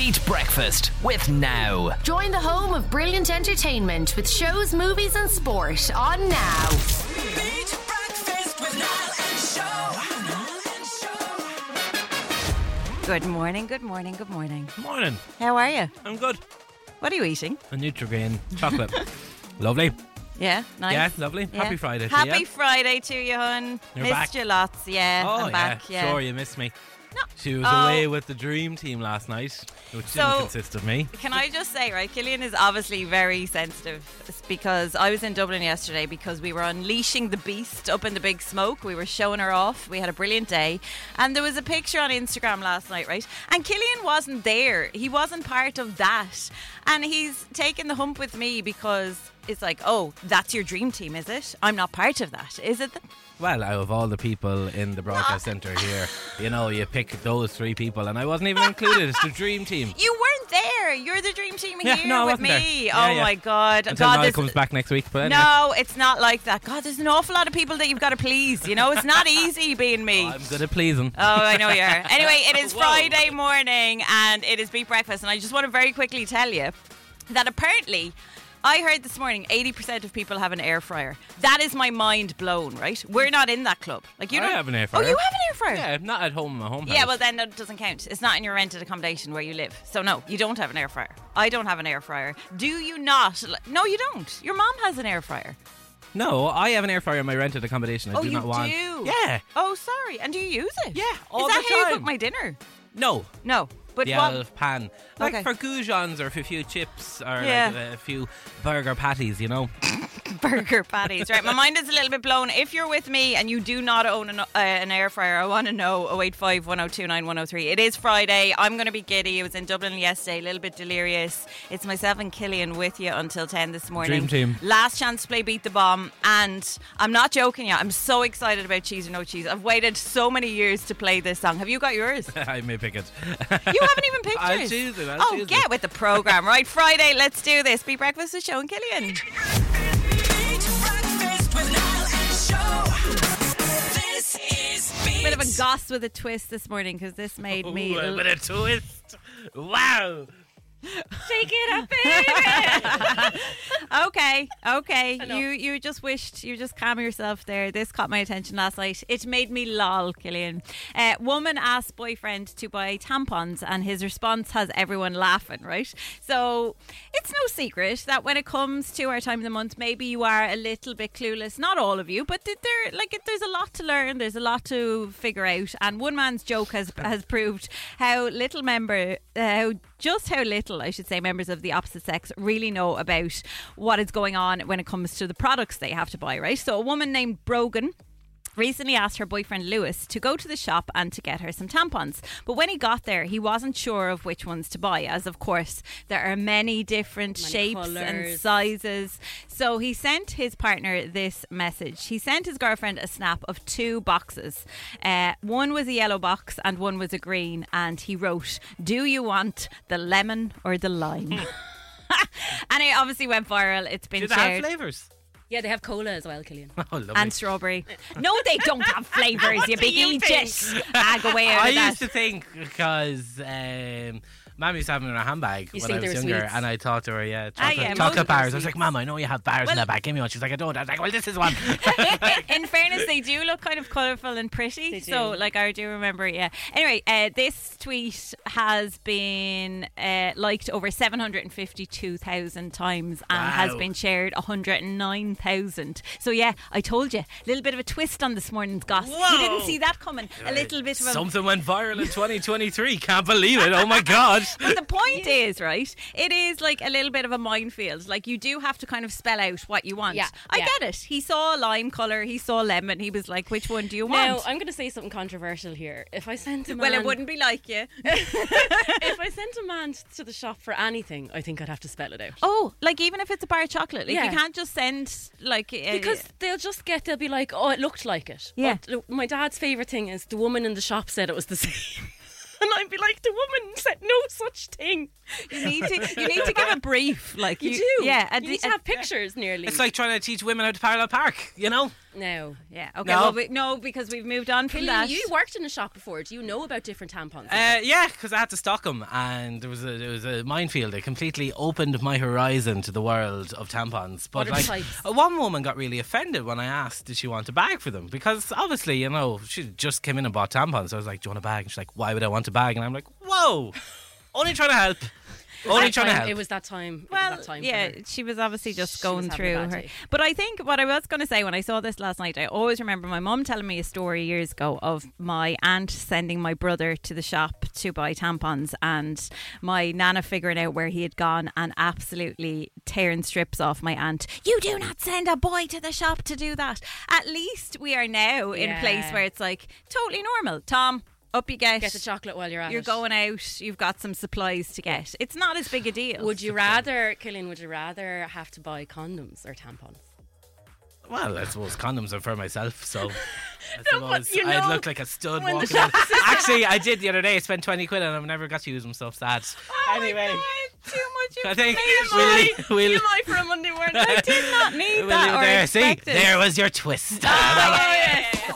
Beat Breakfast with Now. Join the home of brilliant entertainment with shows, movies, and sport on Now. Beat breakfast with Niall and Show. Good morning, good morning, good morning. Morning. How are you? I'm good. What are you eating? A Nutrigrain chocolate. lovely. Yeah, nice. Yeah, lovely. Yeah. Happy Friday to Happy you. Friday to you, hun. You're Missed back. you lots. Yeah, Oh, I'm back. yeah. Yeah. Sure, you missed me. No. She was Oh. away with the dream team last night, which So- didn't consist of me. Can I just say, right, Killian is obviously very sensitive because I was in Dublin yesterday because we were unleashing the beast up in the big smoke. We were showing her off. We had a brilliant day. And there was a picture on Instagram last night, right? And Killian wasn't there. He wasn't part of that. And he's taken the hump with me because it's like, oh, that's your dream team, is it? I'm not part of that. Is it? th- Well, out of all the people in the broadcast centre here, you know, you pick those three people, and I wasn't even included. It's the dream team. You weren't there. You're the dream team Yeah, here no, with me. Yeah, oh yeah. my god. Until god, Niall comes back next week. But anyway. No, it's not like that. God, there's an awful lot of people that you've got to please. You know, it's not easy being me. I'm good at pleasing. Oh, I know you are. Anyway, it is Whoa. Friday morning and it is Beat Breakfast. And I just want to very quickly tell you that apparently. I heard this morning 80% of people have an air fryer. That is my mind blown, right? We're not in that club. Like you I don't have an air fryer. Oh, you have an air fryer? Yeah, I'm not at home in my home Yeah, house. well then that doesn't count. It's not in your rented accommodation where you live. So no, you don't have an air fryer. I don't have an air fryer. Do you not? No, you don't. Your mom has an air fryer. No, I have an air fryer in my rented accommodation. I oh, do not want. do? Yeah. Oh, sorry. And do you use it? Yeah, all Is that the how you cook my dinner? No. No. But the what? old pan. Like Okay. for goujons or for a few chips or Yeah. like a few burger patties, you know. burger patties. Right, my mind is a little bit blown. If you're with me and you do not own an, uh, an air fryer, I want to know 085 102 9103. It is Friday. I'm going to be giddy. I was in Dublin yesterday, a little bit delirious. It's myself and Killian with you until 10 this morning. Dream team. Last chance to play Beat the Bomb. And I'm not joking you. I'm so excited about Cheese or No Cheese. I've waited so many years to play this song. Have you got yours? I may pick it. You haven't even picked I'll choose it, I'll oh, choose get it. with the program. Right, Friday, let's do this. Beat Breakfast with Show and Killian. Beat breakfast with Niall and Show. This is Beat. bit of a goss with a twist this morning because this made me. Ooh, a bit of a twist. Wow. Shake it up, baby. okay, okay. You you just wished you just calm yourself there. This caught my attention last night. It made me lol, Killian. Uh, woman asked boyfriend to buy tampons, and his response has everyone laughing. Right. So it's no secret that when it comes to our time of the month, maybe you are a little bit clueless. Not all of you, but there like there's a lot to learn. There's a lot to figure out. And one man's joke has has proved how little member uh, how just how little I should say members of the opposite sex really know about what is going on when it comes to the products they have to buy. Right. So a woman named Brogan recently asked her boyfriend Lewis to go to the shop and to get her some tampons. But when he got there, he wasn't sure of which ones to buy, as of course there are many different shapes and sizes. So he sent his partner this message. He sent his girlfriend a snap of two boxes. Uh, one was a yellow box and one was a green. And he wrote, Do you want the lemon or the lime? and it obviously went viral. It's been Do they have shared. Flavours? Yeah, they have cola as well, Killian. Oh, lovely. and strawberry. No, they don't have flavours, you big you idiot. Ah, go away out I of that. used to think because um, Mum used to have them in her handbag You when think I was they were younger, sweets? and I thought to her, yeah, Ah, chocolate, yeah, chocolate them bars. are I was like, sweets. Mum, I know you have bars Well- in that bag. Give me one. She's like, I don't. I was like, well, this is one. in fairness, they do look kind of colourful and pretty. They do. So, like, I do remember, yeah. Anyway, uh, this tweet has been uh, liked over 752,000 times and has Wow. been shared 109,000. So, yeah, I told you. A little bit of a twist on this morning's gossip. You didn't Whoa. see that coming. A little bit of a. Something went viral in 2023. Can't believe it. Oh my god. But the point is, right? It is like a little bit of a minefield. Like you do have to kind of spell out what you want. Yeah, I yeah. get it. He saw lime color. He saw lemon. He was like, "Which one do you Now, want?" I'm going to say something controversial here. If I sent a man, well, it wouldn't be like you. if I sent a man to the shop for anything, I think I'd have to spell it out. Oh, like even if it's a bar of chocolate, like you can't just send like uh, Because they'll just get, they'll be like, oh, it looked like it. Yeah. But, my dad's favourite thing is the woman in the shop said it was the same. And I'd be like, the woman said no such thing. You need to you need to give a brief. Like You, you, do. Yeah, a you d- need to have pictures nearly. It's like trying to teach women how to parallel park, you know? no. yeah. Okay. No. Well, we, no, because we've moved on from Killian, that. you worked in a shop before. Do you know about different tampons? Uh, yeah, because I had to stock them, and there was a there was a minefield. It completely opened my horizon to the world of tampons. But What like, types? uh, one woman got really offended when I asked, "Did she want a bag for them?" Because obviously, you know, she just came in and bought tampons. So I was like, "Do you want a bag?" And she's like, "Why would I want a bag?" And I'm like, "Whoa, only trying to help, only That trying to help." It was that time. Well, that time yeah, she was obviously just She going was having a through her. day. But I think what I was going to say when I saw this last night, I always remember my mum telling me a story years ago of my aunt sending my brother to the shop to buy tampons, and my nana figuring out where he had gone and absolutely tearing strips off my aunt. You do not send a boy to the shop to do that. At least we are now in a place where it's like totally normal. Tom. Up you get. Get the chocolate while you're at You're it. going out. You've got some supplies to get. It's not as big a deal. Would you rather, Killian, would you rather have to buy condoms or tampons? Well, I suppose condoms are for myself, so I No, but suppose you I'd know, look like a stud when the walking in. Actually, I did the other day. I spent 20 quid and I've never got to use them, so sad. Oh my anyway, God, too much I think information. we'll, we'll, TMI for a Monday morning. I did not need we'll that or there. See, it. there was your twist. Oh,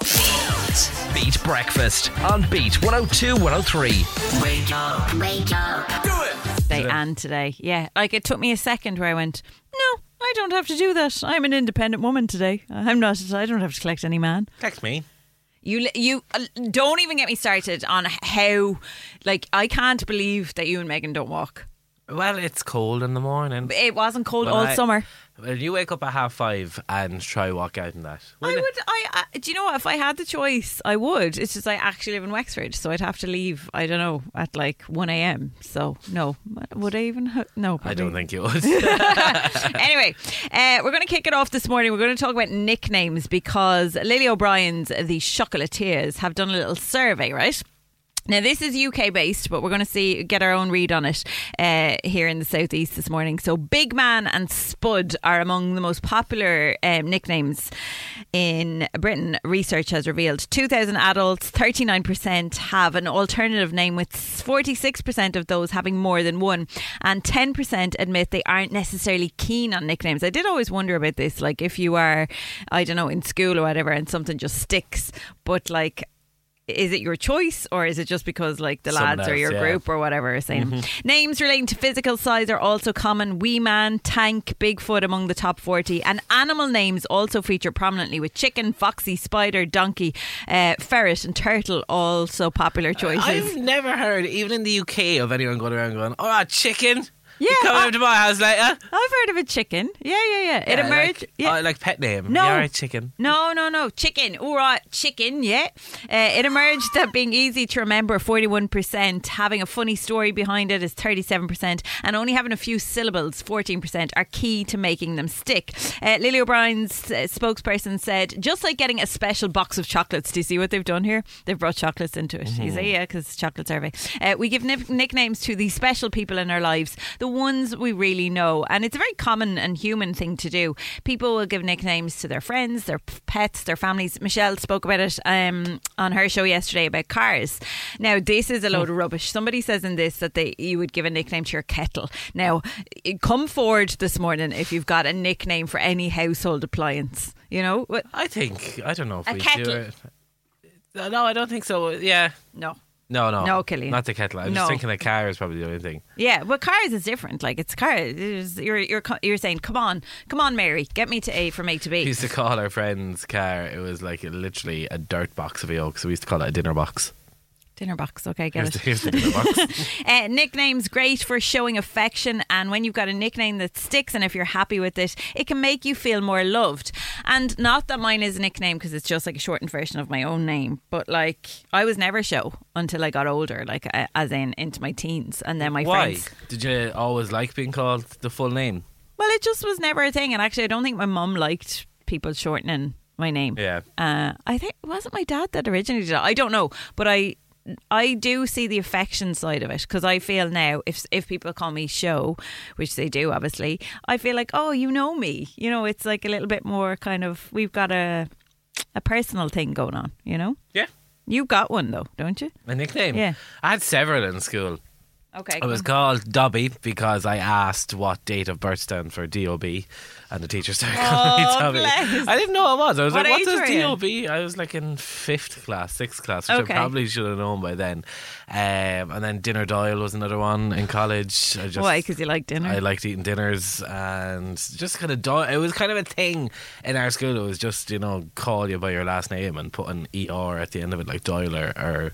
Beat Breakfast on Beat 102 103. Wake up. Wake up. Do it! Today and today. Yeah, like it took me a second where I went, no, I don't have to do that. I'm an independent woman today. I'm not. I don't have to collect any man. Text me. You you uh, don't even get me started on how, like, I can't believe that you and Megan don't walk. Well, it's cold in the morning. It wasn't cold Well, all I- summer. Well, you wake up at half five and try walk out in that. I would. I, I. Do you know what? If I had the choice, I would. It's just I actually live in Wexford, so I'd have to leave. I don't know at like one a.m. So no, would I even? ha- No, I don't think you would. anyway, uh, we're going to kick it off this morning. We're going to talk about nicknames because Lily O'Brien's The Chocolatiers have done a little survey, right? Now this is UK based, but we're going to see get our own read on it uh, here in the southeast this morning. So, Big Man and Spud are among the most popular um, nicknames in Britain. Research has revealed 2,000 adults, 39% have an alternative name, with 46% of those having more than one, and 10% admit they aren't necessarily keen on nicknames. I did always wonder about this, like if you are, I don't know, in school or whatever, and something just sticks, but like is it your choice or is it just because like the Someone lads or your yeah. group or whatever are saying? Names relating to physical size are also common. Wee man tank bigfoot among the top 40 and animal names also feature prominently with chicken foxy spider donkey uh, ferret and turtle also popular choices I've never heard, even in the UK, of anyone going around going, "Oh, chicken." Yeah, you come I- over to my house later. I've heard of a chicken yeah yeah yeah it Yeah, emerged Like, yeah. oh, like pet name. No. Yeah, right, chicken. No, no, no. Chicken. All right, chicken, yeah. Uh, it emerged that being easy to remember, 41%, having a funny story behind it is 37%, and only having a few syllables, 14%, are key to making them stick. Uh, Lily O'Brien's uh, spokesperson said, just like getting a special box of chocolates, do you see what they've done here? They've brought chocolates into it. You say, yeah, because it's chocolate survey. Uh, we give nip- nicknames to the special people in our lives, the ones we really know, and it's a very common and human thing to do. People will give nicknames to their friends, their pets, their families. Michelle spoke about it um, on her show yesterday about cars. Now, this is a load of rubbish. Somebody says in this that they you would give a nickname to your kettle. Now, come forward this morning if you've got a nickname for any household appliance. You know, What- I think I don't know if A we kettle. do it. No, no, I don't think so. Yeah, no. No, no, No, Killian. not the kettle. I'm No. just thinking a car is probably the only thing. Yeah, well, cars is different. Like it's cars. It's- You're you're co- you're saying, come on, come on, Mary, get me to A from A to We B. used to call our friend's car. It was like literally a dirt box of yolk. So we used to call it a dinner box. Dinner box. Okay, get Here's it. the, here's the dinner box. Uh, nicknames great for showing affection, and when you've got a nickname that sticks, and if you're happy with it, it can make you feel more loved. And not that mine is a nickname because it's just like a shortened version of my own name, but like I was never show until I got older, like uh, as in into my teens, and then my Why friends. did you always like being called the full name? Well, it just was never a thing, and actually, I don't think my mum liked people shortening my name. Yeah. Uh, I think it wasn't my dad that originally did it. I don't know, but I I do see the affection side of it because I feel now if if people call me show, which they do obviously, I feel like oh you know me, you know it's like a little bit more kind of we've got a a personal thing going on, you know. Yeah. You got one though, don't you? A nickname? Yeah. I had several in school. Okay. I was called Dobby because I asked what date of birth stand for DOB, and the teacher started calling me Oh, Dobby. bless. I didn't know what it was. I was What like, "What does? DOB?" I was like in fifth class, sixth class, which Okay. I probably should have known by then. Um, and then Dinner Doyle was another one in college. I just, Why? Because you like dinner. I liked eating dinners and just kind of do- it was kind of a thing in our school. It was just you know call you by your last name and put an er at the end of it, like Doyle or, or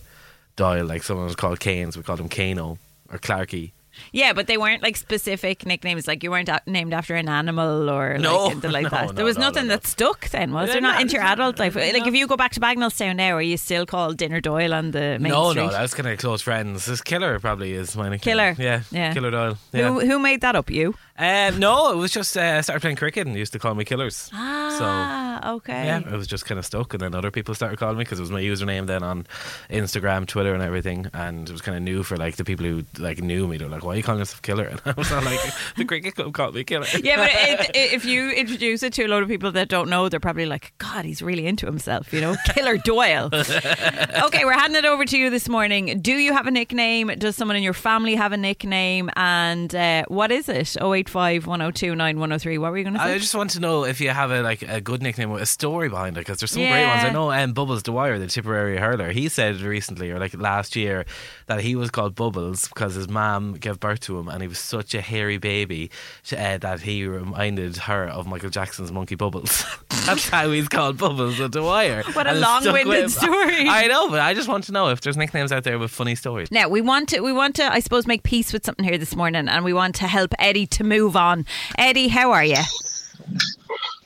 Doyle. Like someone was called Keynes, we called him Kano or Clarky. Yeah, but they weren't like specific nicknames. Like you weren't a- named after an animal or No, like anything like no, that. no, there was no, nothing no, no. that stuck then, was there? Not no, into your adult life. Like if you go back to Bagnallstown now, are you still called Dinner Doyle on the main no, street? no, that was kind of close friends. This Killer probably is my nickname. Killer. yeah, Yeah. Killer Doyle. Yeah. Who who made that up? You? Um, no, it was just uh, I started playing cricket and used to call me Killers. Ah, okay. Yeah, it was just kind of stuck, and then other people started calling me because it was my username then on Instagram, Twitter, and everything, and it was kind of new for like the people who like knew me. They were like, "Why are you calling yourself Killer?" And I was like, "The cricket club called me Killer." Yeah, but it, it, if you introduce it to a lot of people that don't know, they're probably like, God, he's really into himself, you know? Killer Doyle. okay, we're handing it over to you this morning. Do you have a nickname? Does someone in your family have a nickname? And uh, what is it? 085 102 9103. What were you going to say? I just want to know if you have a like a good nickname with a story behind it because there's some great ones. I know um, Bubbles Dwyer, the Tipperary hurler, he said recently or like last year that he was called Bubbles because his mom gave birth to him and he was such a hairy baby uh, that he reminded her of Michael Jackson's Monkey Bubbles. That's how he's called Bubbles O'Dwyer. What a And it stuck long-winded story. I know, but I just want to know if there's nicknames out there with funny stories. Now we want to we want to I suppose make peace with something here this morning and we want to help Eddie to move on. Eddie, how are you?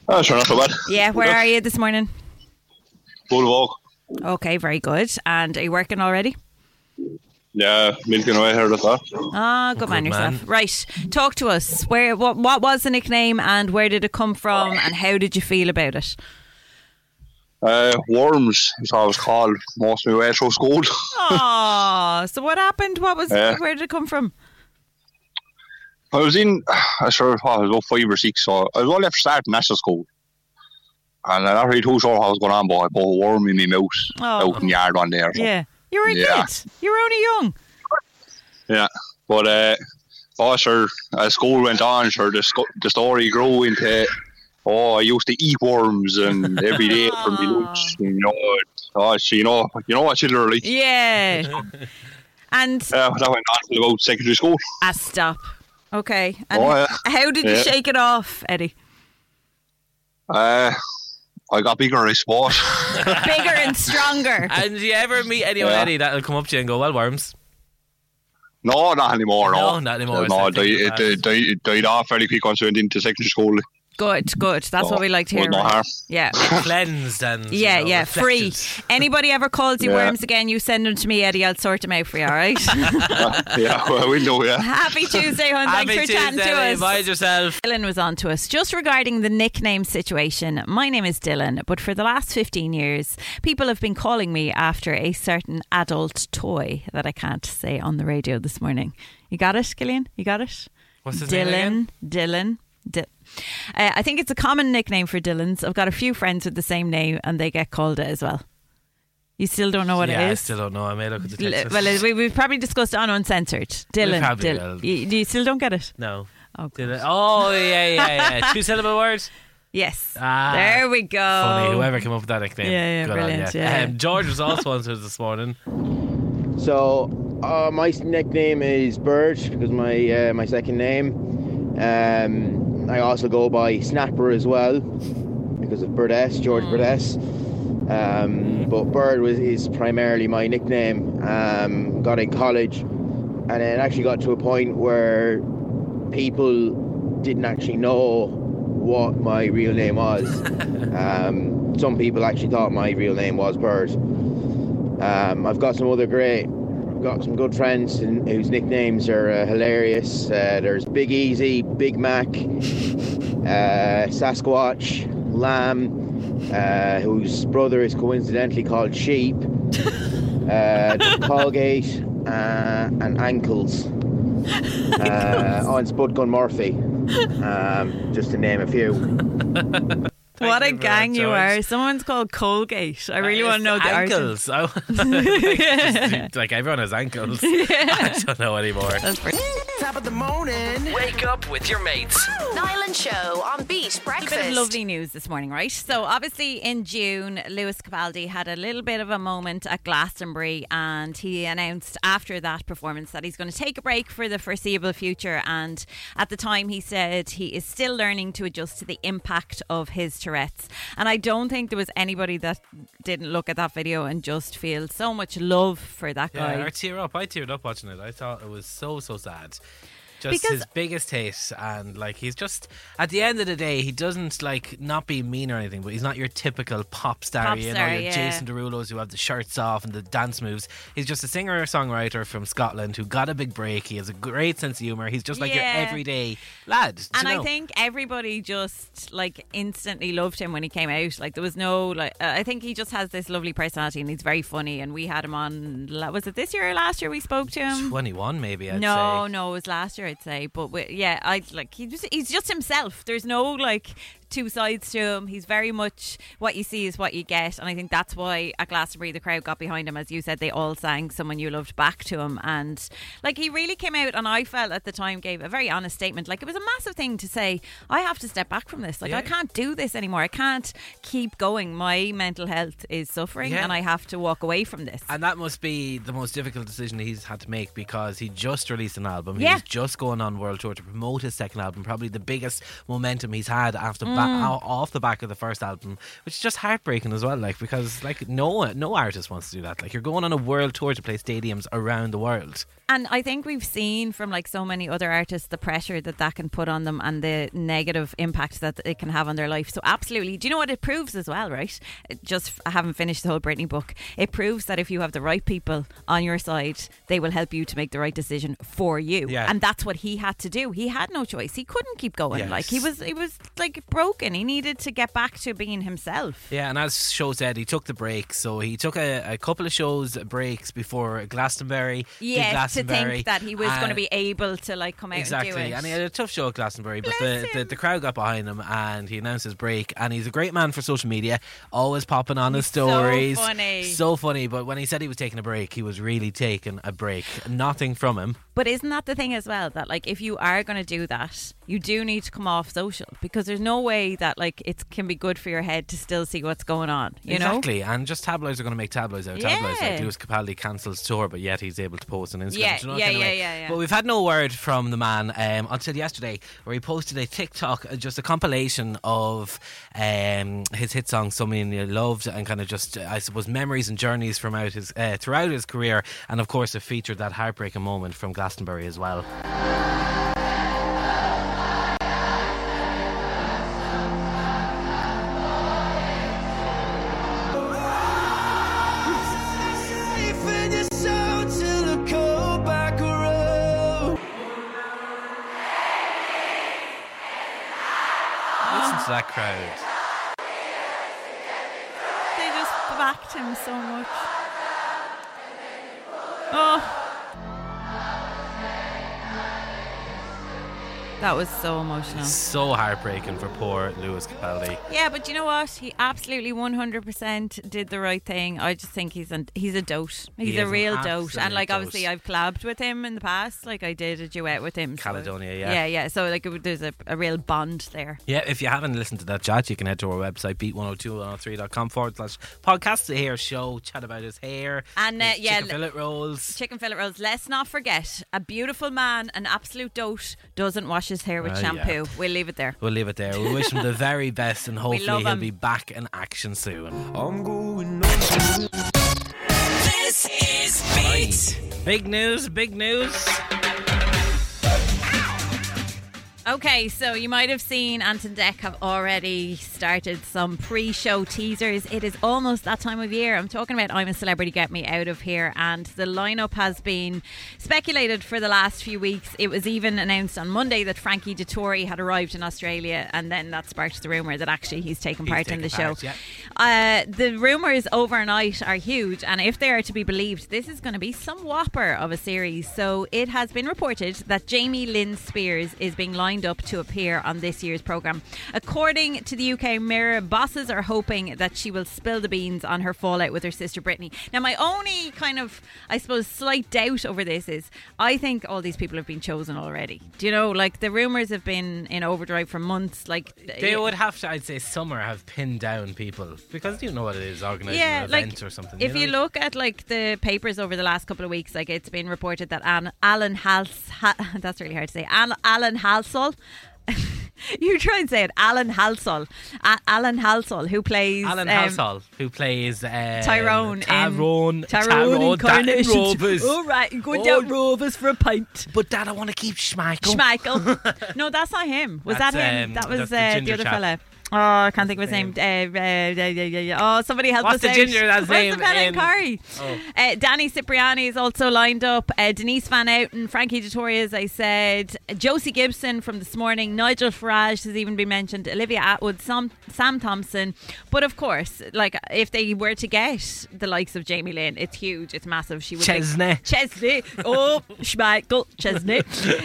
Oh, sure, not so bad. Yeah, where are you this morning? Full walk. Okay, very good. And are you working already? Yeah, milking away here, that's that. Ah, good, man yourself. man. Right, talk to us. Where what what was the nickname and where did it come from and how did you feel about it? Uh, worms is how I was called most of my way through school. Oh, so what happened? What was Yeah. where did it come from? I was in, I sure I was about five or six, so I was only after starting national school. And I'm not really too sure how it was going on, but I put a worm in my mouth Oh. out in the yard one day or. Yeah. You were a Yeah. kid. You were only young. Yeah. But, uh, oh, sure, as school went on, sure, the, sco- the story grew into, oh, I used to eat worms and every day for my lunch. You know, oh, so you know, you know what are. Yeah. and Uh, that went on till about secondary school. ah, stop. Okay. And Oh, yeah. how did you Yeah. shake it off, Eddie? Uh, I got bigger, I suppose. Bigger and stronger. And do you ever meet anyone, Yeah. Eddie, that'll come up to you and go, "Well, worms." no, not anymore. No, No, not anymore. No, It's it like died, thinking it, it died, it died off fairly quick once I went into secondary school. Good, good. That's what oh, we like to was hear. no right? harm. Yeah. Cleansed and you Yeah, know, yeah, free. Anybody ever calls you Yeah. worms again, you send them to me, Eddie. I'll sort them out for you, all right? yeah, well, we know, yeah. Happy Tuesday, hon. Thanks Happy for chatting Tuesday, to us. Mind yourself. Dylan was on to us just regarding the nickname situation. My name is Dylan, but for the last 15 years, people have been calling me after a certain adult toy that I can't say on the radio this morning. You got it, Killian? You got it? What's his name again? Dylan. Dylan. Di- uh, I think it's a common nickname for Dylans. I've got a few friends with the same name and they get called it as well. You still don't know what it is. yeah, it I still don't know. I may look at the L- text. well, we, we've probably discussed on uncensored. Dylan. probably Dylan. You, you still don't get it? no. Oh, Did God. it? Oh, yeah, yeah, yeah. Two syllable words. Yes. Ah, there we go. Funny. Whoever came up with that nickname. Yeah, yeah, Good on brilliant, you. yeah. Um, George was also on to this morning. So uh, my nickname is Bird because my uh, my second name. Um, I also go by Snapper as well because of Birdess, George Birdess. Um, but Bird was is primarily my nickname. Um, got in college, and it actually got to a point where people didn't actually know what my real name was. um, some people actually thought my real name was Bird. Um, I've got some other great, got some good friends in, whose nicknames are uh, hilarious. Uh, there's Big Easy, Big Mac, uh, Sasquatch, Lamb, uh, whose brother is coincidentally called Sheep, uh, Colgate, uh, and Ankles. Uh, on Spud Gun Murphy, um, just to name a few. what a you for that, gang you are. Someone's called Colgate. I really Uh, want to know the ankles. I- like, like everyone has ankles. I don't know anymore. That's pretty- Top of the morning. Wake up with your mates. Niall and Show on Beat A bit of lovely news this morning, right? So, obviously, in June, Lewis Capaldi had a little bit of a moment at Glastonbury, and he announced after that performance that he's going to take a break for the foreseeable future. And at the time, he said he is still learning to adjust to the impact of his Tourette's. And I don't think there was anybody that didn't look at that video and just feel so much love for that guy. I or tear up. I teared up watching it. I thought it was so so sad. Just Because- his biggest hit, and like he's just at the end of the day, he doesn't like not be mean or anything, but he's not your typical pop star. Pop you know, your yeah. Jason Derulo's who have the shirts off and the dance moves. He's just a singer songwriter from Scotland who got a big break. He has a great sense of humor. He's just like Yeah. your everyday lad. and I think everybody just like instantly loved him when he came out. Like there was no like uh, I think he just has this lovely personality and he's very funny. And we had him on. Was it this year or last year we spoke to him? twenty-one maybe. I'd no, say. no, it was last year I'd say. But yeah, I like just he's just himself. There's no like two sides to him. He's very much what you see is what you get, and I think that's why at Glastonbury the crowd got behind him. As you said, they all sang "Someone You Loved" back to him, and like he really came out. And I felt at the time gave a very honest statement. Like it was a massive thing to say, I have to step back from this. Like Yeah. I can't do this anymore. I can't keep going. My mental health is suffering, Yeah. and I have to walk away from this. And that must be the most difficult decision he's had to make because he just released an album. Yeah. He's just going on world tour to promote his second album, probably the biggest momentum he's had after Mm. Mm. o- off the back of the first album, which is just heartbreaking as well. Like because like no no artist wants to do that. Like you're going on a world tour to play stadiums around the world. And I think we've seen from like so many other artists the pressure that that can put on them and the negative impact that it can have on their life. So absolutely, do you know what it proves as well? Right, just I haven't finished the whole Britney book. It proves that if you have the right people on your side, they will help you to make the right decision for you. Yeah. And that's what he had to do. He had no choice. He couldn't keep going. Yes. Like he was, he was like broken. He needed to get back to being himself. Yeah, and as Show said, he took the break. So he took a, a couple of shows breaks before Glastonbury. Yes, to think that he was going to be able to like come out Exactly, and do it. and he had a tough show at Glastonbury, but the, the, the crowd got behind him and he announced his break. And he's a great man for social media, always popping on his He's so stories. funny. So funny, but when he said he was taking a break, he was really taking a break. Nothing from him. But isn't that the thing as well? That like if you are going to do that, you do need to come off social because there's no way that like it can be good for your head to still see what's going on. You know. exactly, and just tabloids are going to make tabloids out of tabloids. Yeah. Like Lewis Capaldi cancels tour, but yet he's able to post on Instagram. Yeah, you know yeah, yeah, yeah, yeah. But we've had no word from the man um, until yesterday, where he posted a TikTok, uh, just a compilation of um, his hit song "Someone You Loved" and kind of just, uh, I suppose, memories and journeys from out his uh, throughout his career, and of course, it featured that heartbreaking moment from Glastonbury as well. Listen to that crowd. They just backed him so much. Oh. That was so emotional. So heartbreaking for poor Lewis Capaldi. Yeah, but you know what? He absolutely 100% did the right thing. I just think he's an, he's a dote. He's He a real dote. And like dote. obviously I've collabed with him in the past. Like I did a duet with him. so- Caledonia, yeah. Yeah, yeah. So like it, there's a, a real bond there. Yeah, if you haven't listened to that chat, you can head to our website, beat102103.com forward slash podcast to hear show, chat about his hair, And, uh, his yeah, chicken fillet rolls. Chicken fillet rolls. Let's not forget, a beautiful man, an absolute dote, doesn't wash his hair with ah, yeah. shampoo. We'll leave it there. We'll leave it there. We wish him the very best and hopefully he'll him. be back in action soon. This is Beat. Big news, big news. Okay, so you might have seen Ant and Dec have already started some pre-show teasers. It is almost that time of year. I'm talking about I'm a Celebrity, Get Me Out of Here, and the lineup has been speculated for the last few weeks. It was even announced on Monday that Frankie Dettori had arrived in Australia, and then that sparked the rumor that actually he's taken He's part in taken the show. part, yeah. Uh, the rumors overnight are huge, and if they are to be believed, this is going to be some whopper of a series. So it has been reported that Jamie Lynn Spears is being lined up to appear on this year's programme. According to the UK Mirror, bosses are hoping that she will spill the beans on her fallout with her sister Britney. Now, my only kind of, I suppose, slight doubt over this is I think all these people have been chosen already. Do you know, like the rumours have been in overdrive for months. Like They would have to, I'd say, summer have pinned down people because you know what it is organising yeah, an like event or something. if know? you look at like the papers over the last couple of weeks, like it's been reported that An- Alan Hals, ha- that's really hard to say, An- Alan Halsall. you try and say it, Alan Halsall, A- Alan Halsall, who plays Alan um, Halsall, who plays um, Tyrone, in- Tyrone, Tyrone, in. Rovers. All right, go Oh, down Rovers for a pint. But Dad, I want to keep Schmeichel. Schmeichel. no, that's not him. Was That's, that him? um, that was that's the uh, the, other chap. fella. Oh, I can't think of his name. Uh, uh, yeah, yeah, yeah. Oh, somebody help What's us the out. ginger that's Where's name the fella in Corrie? Oh. Uh, Danny Cipriani is also lined up. Uh, Denise Van Outen, Frankie Dettori, as I said. Josie Gibson from this morning. Nigel Farage has even been mentioned. Olivia Attwood, Sam, Sam Thompson. But of course, like if they were to get the likes of Jamie Lynn, it's huge. It's massive. She would Chesney. Chesney. Oh, Schmeichel. Chesney.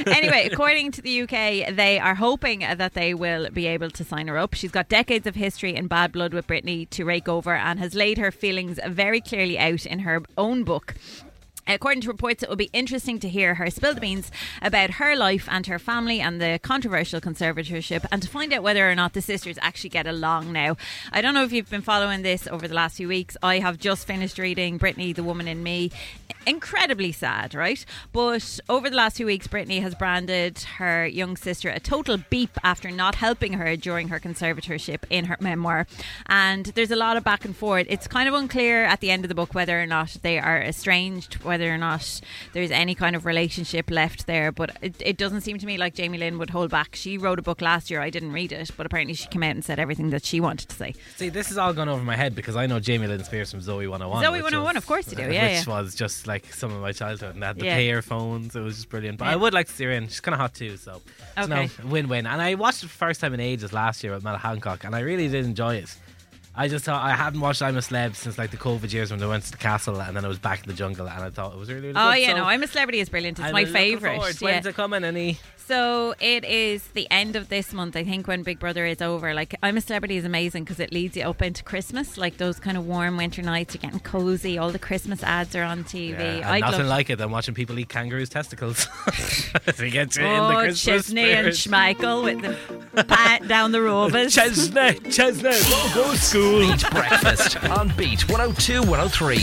anyway, according to the UK, they are hoping that they will be able to sign her up. She's got decades of history and bad blood with Britney to rake over and has laid her feelings very clearly out in her own book. Uh, according to reports, it will be interesting to hear her spill the beans about her life and her family and the controversial conservatorship and to find out whether or not the sisters actually get along now. I don't know if you've been following this over the last few weeks. I have just finished reading Britney, the Woman in Me. Incredibly sad, right? But over the last few weeks, Britney has branded her young sister a total beep after not helping her during her conservatorship in her memoir. And there's a lot of back and forth. It's kind of unclear at the end of the book whether or not they are estranged, whether or not there's any kind of relationship left there. But it, it doesn't seem to me like Jamie Lynn would hold back. She wrote a book last year. I didn't read it, but apparently she came out and said everything that she wanted to say. See, this has all gone over my head because I know Jamie Lynn Spears from Zoe 101. Zoe 101, was- of course you do, yeah, Which yeah. was just like some of my childhood. And had the Yeah. pair phones. It was just brilliant. But Yeah. I would like to see her in. She's kind of hot too. So, Okay. no win win. And I watched it for the first time in ages last year with Mel Hancock. And I really did enjoy it. I just thought I hadn't watched I'm a Celeb since like the COVID years when they went to the castle and then I was back in the jungle and I thought it was really, really Oh good. yeah, So no, I'm a celebrity is brilliant. It's I'm my favourite. Yeah. When's it coming? Any? So it is the end of this month, I think, when Big Brother is over. Like, I'm a Celebrity is amazing because it leads you up into Christmas, like those kind of warm winter nights. You're getting cozy. All the Christmas ads are on TV. Yeah, I'd nothing like it than watching people eat kangaroos' testicles. to get you in the Oh, Christmas Chesney and. Schmeichel with the pat down the rovers. Chesney, Chesney, school. Beat Breakfast on Beat 102 103.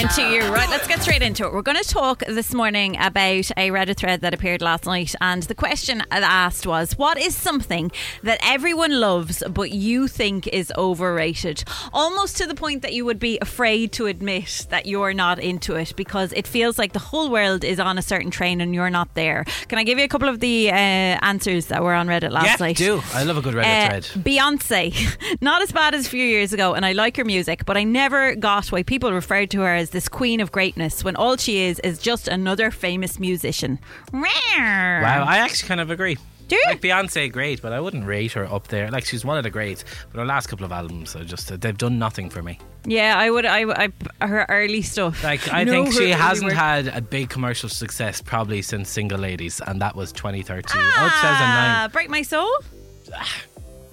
into you. Right, let's get straight into it. We're going to talk this morning about a Reddit thread that appeared last night, and the question asked was, "What is something that everyone loves but you think is overrated?" Almost to the point that you would be afraid to admit that you're not into it because it feels like the whole world is on a certain train and you're not there. Can I give you a couple of the uh, answers that were on Reddit last yeah, night? do. I love a good Reddit Uh, thread. Beyonce, not as bad as a few years ago, and I like her music, but I never got why people referred to her as this queen of greatness when all she is is just another famous musician. Wow, Wow. I actually kind of agree. Do you? Like Beyonce, great, but I wouldn't rate her up there. Like she's one of the greats, but her last couple of albums are just they've done nothing for me. Yeah, I would. I, I her early stuff. Like I know think she hasn't work? had a big commercial success probably since Single Ladies, and that was 2013. oh, Ah, 2009. Break My Soul.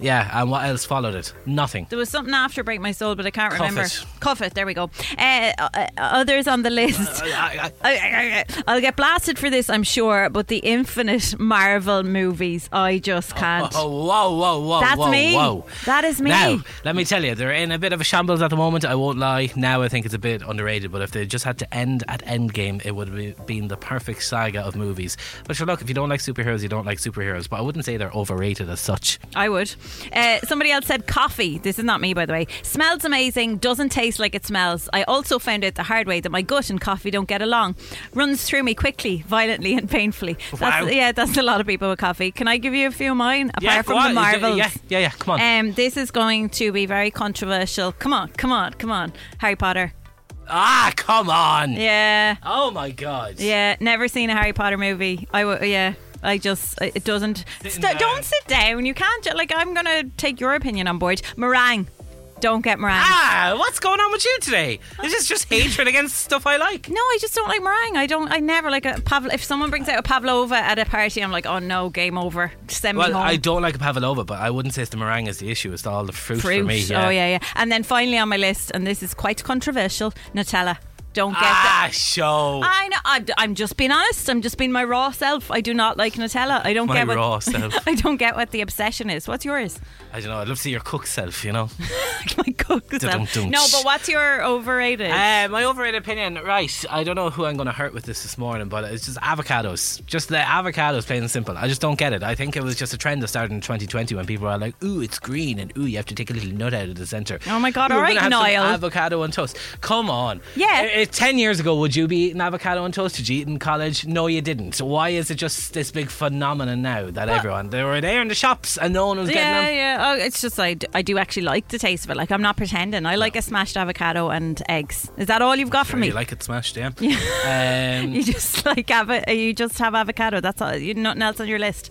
Yeah, and what else followed it? Nothing. There was something after Break My Soul, but I can't Cuff remember. It. Cuff it. There we go. Uh, uh, others on the list. I- I- I'll get blasted for this, I'm sure, but the infinite Marvel movies, I just can't. Oh, whoa, whoa, whoa, That's whoa, me. whoa. That is me. Now, let me tell you, they're in a bit of a shambles at the moment. I won't lie. Now I think it's a bit underrated, but if they just had to end at Endgame, it would have been the perfect saga of movies. But sure, look, if you don't like superheroes, you don't like superheroes. But I wouldn't say they're overrated as such. I would. Uh, somebody else said coffee. This is not me, by the way. Smells amazing, doesn't taste like it smells. I also found out the hard way that my gut and coffee don't get along. Runs through me quickly, violently, and painfully. That's, Wow. Yeah, that's a lot of people with coffee. Can I give you a few of mine? Apart yeah, from go the. Marvels. Yeah, yeah, yeah. Come on. Um, this is going to be very controversial. Come on, come on, come on. Harry Potter. ah, come on. Yeah, Oh my god. yeah. Never seen a Harry Potter movie. I w- yeah. I just it doesn't. St- don't sit down. You can't. ju- Like I'm gonna take your opinion on board. Meringue. Don't get meringue. Ah, what's going on with you today? This Is just hatred against stuff I like? No, I just don't like meringue. I don't. I never like a Pavlova. If someone brings out a pavlova at a party, I'm like, oh no, game over. Send me Well, home. I don't like a pavlova, but I wouldn't say it's the meringue is the issue. It's all the fruit, Fruit. for me. Yeah. Oh yeah, yeah. And then finally on my list, and this is quite controversial, Nutella. Don't get Ah, that. show. I know. I'm, I'm just being honest. I'm just being my raw self. I do not like Nutella. I don't My get what, raw self. I don't get what the obsession is. What's yours? I don't know. I'd love to see your cook self, you know? my cook self. No, but what's your overrated? Uh, my overrated opinion, right? I don't know who I'm going to hurt with this this morning, but it's just avocados. Just the avocados, plain and simple. I just don't get it. I think it was just a trend that started in 2020 when people were like, "Ooh, it's green," and "Ooh, you have to take a little nut out of the center." Oh my God, Ooh, all we're right, gonna some Niall. avocado on toast. Come on. Yeah. Uh, uh, Ten years ago, would you be eating avocado on toast? Did you eat in college? No, you didn't. So why is it just this big phenomenon now that everyone they were there in the shops and no one was getting them? yeah, yeah. Oh, it's just I, d- I do actually like the taste of it. Like I'm not pretending. I like a smashed avocado and eggs. Is that all you've got for me? You like it smashed, yeah. Um, You just like have it. You just have avocado. That's all. You nothing else on your list.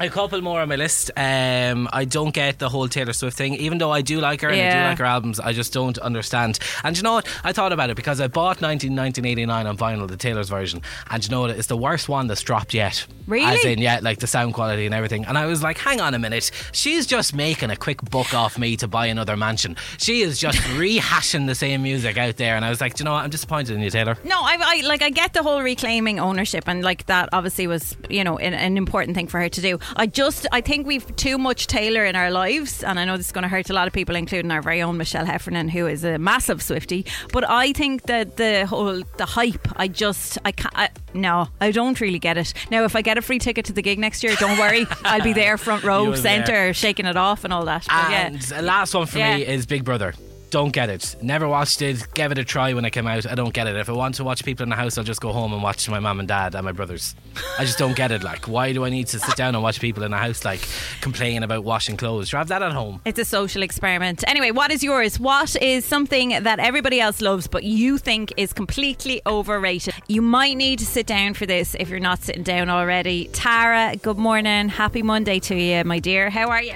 A couple more on my list. Um, I don't get the whole Taylor Swift thing, even though I do like her and I do like her albums. I just don't understand. And you know what? I thought about it because I bought 19, 1989 on vinyl, the Taylor's version, and you know what? It's the worst one that's dropped yet. Really? As in, yeah, like the sound quality and everything. And I was like, hang on a minute. She's just making a quick buck off me to buy another mansion. She is just rehashing the same music out there. And I was like, do you know what? I'm disappointed in you, Taylor. No, I, I like I get the whole reclaiming ownership and like that obviously was you know an, an important thing for her to do. I just I think we've too much Taylor in our lives, and I know this is going to hurt a lot of people, including our very own Michelle Heffernan, who is a massive Swifty. But I think that the whole the hype, I just I can't. I, no, I don't really get it. Now, if I get a free ticket to the gig next year, don't worry, I'll be there front row, centre, shaking it off and all that. But yeah. And the last one for me is Big Brother. Don't get it. Never watched it. Gave it a try when it came out. I don't get it. If I want to watch people in the house, I'll just go home and watch my mum and dad and my brothers. I just don't get it. Like, why do I need to sit down and watch people in the house like complain about washing clothes? Sure, have that at home. It's a social experiment. Anyway, what is yours? What is something that everybody else loves but you think is completely overrated? You might need to sit down for this if you're not sitting down already. Tara, good morning. Happy Monday to you, my dear. How are you?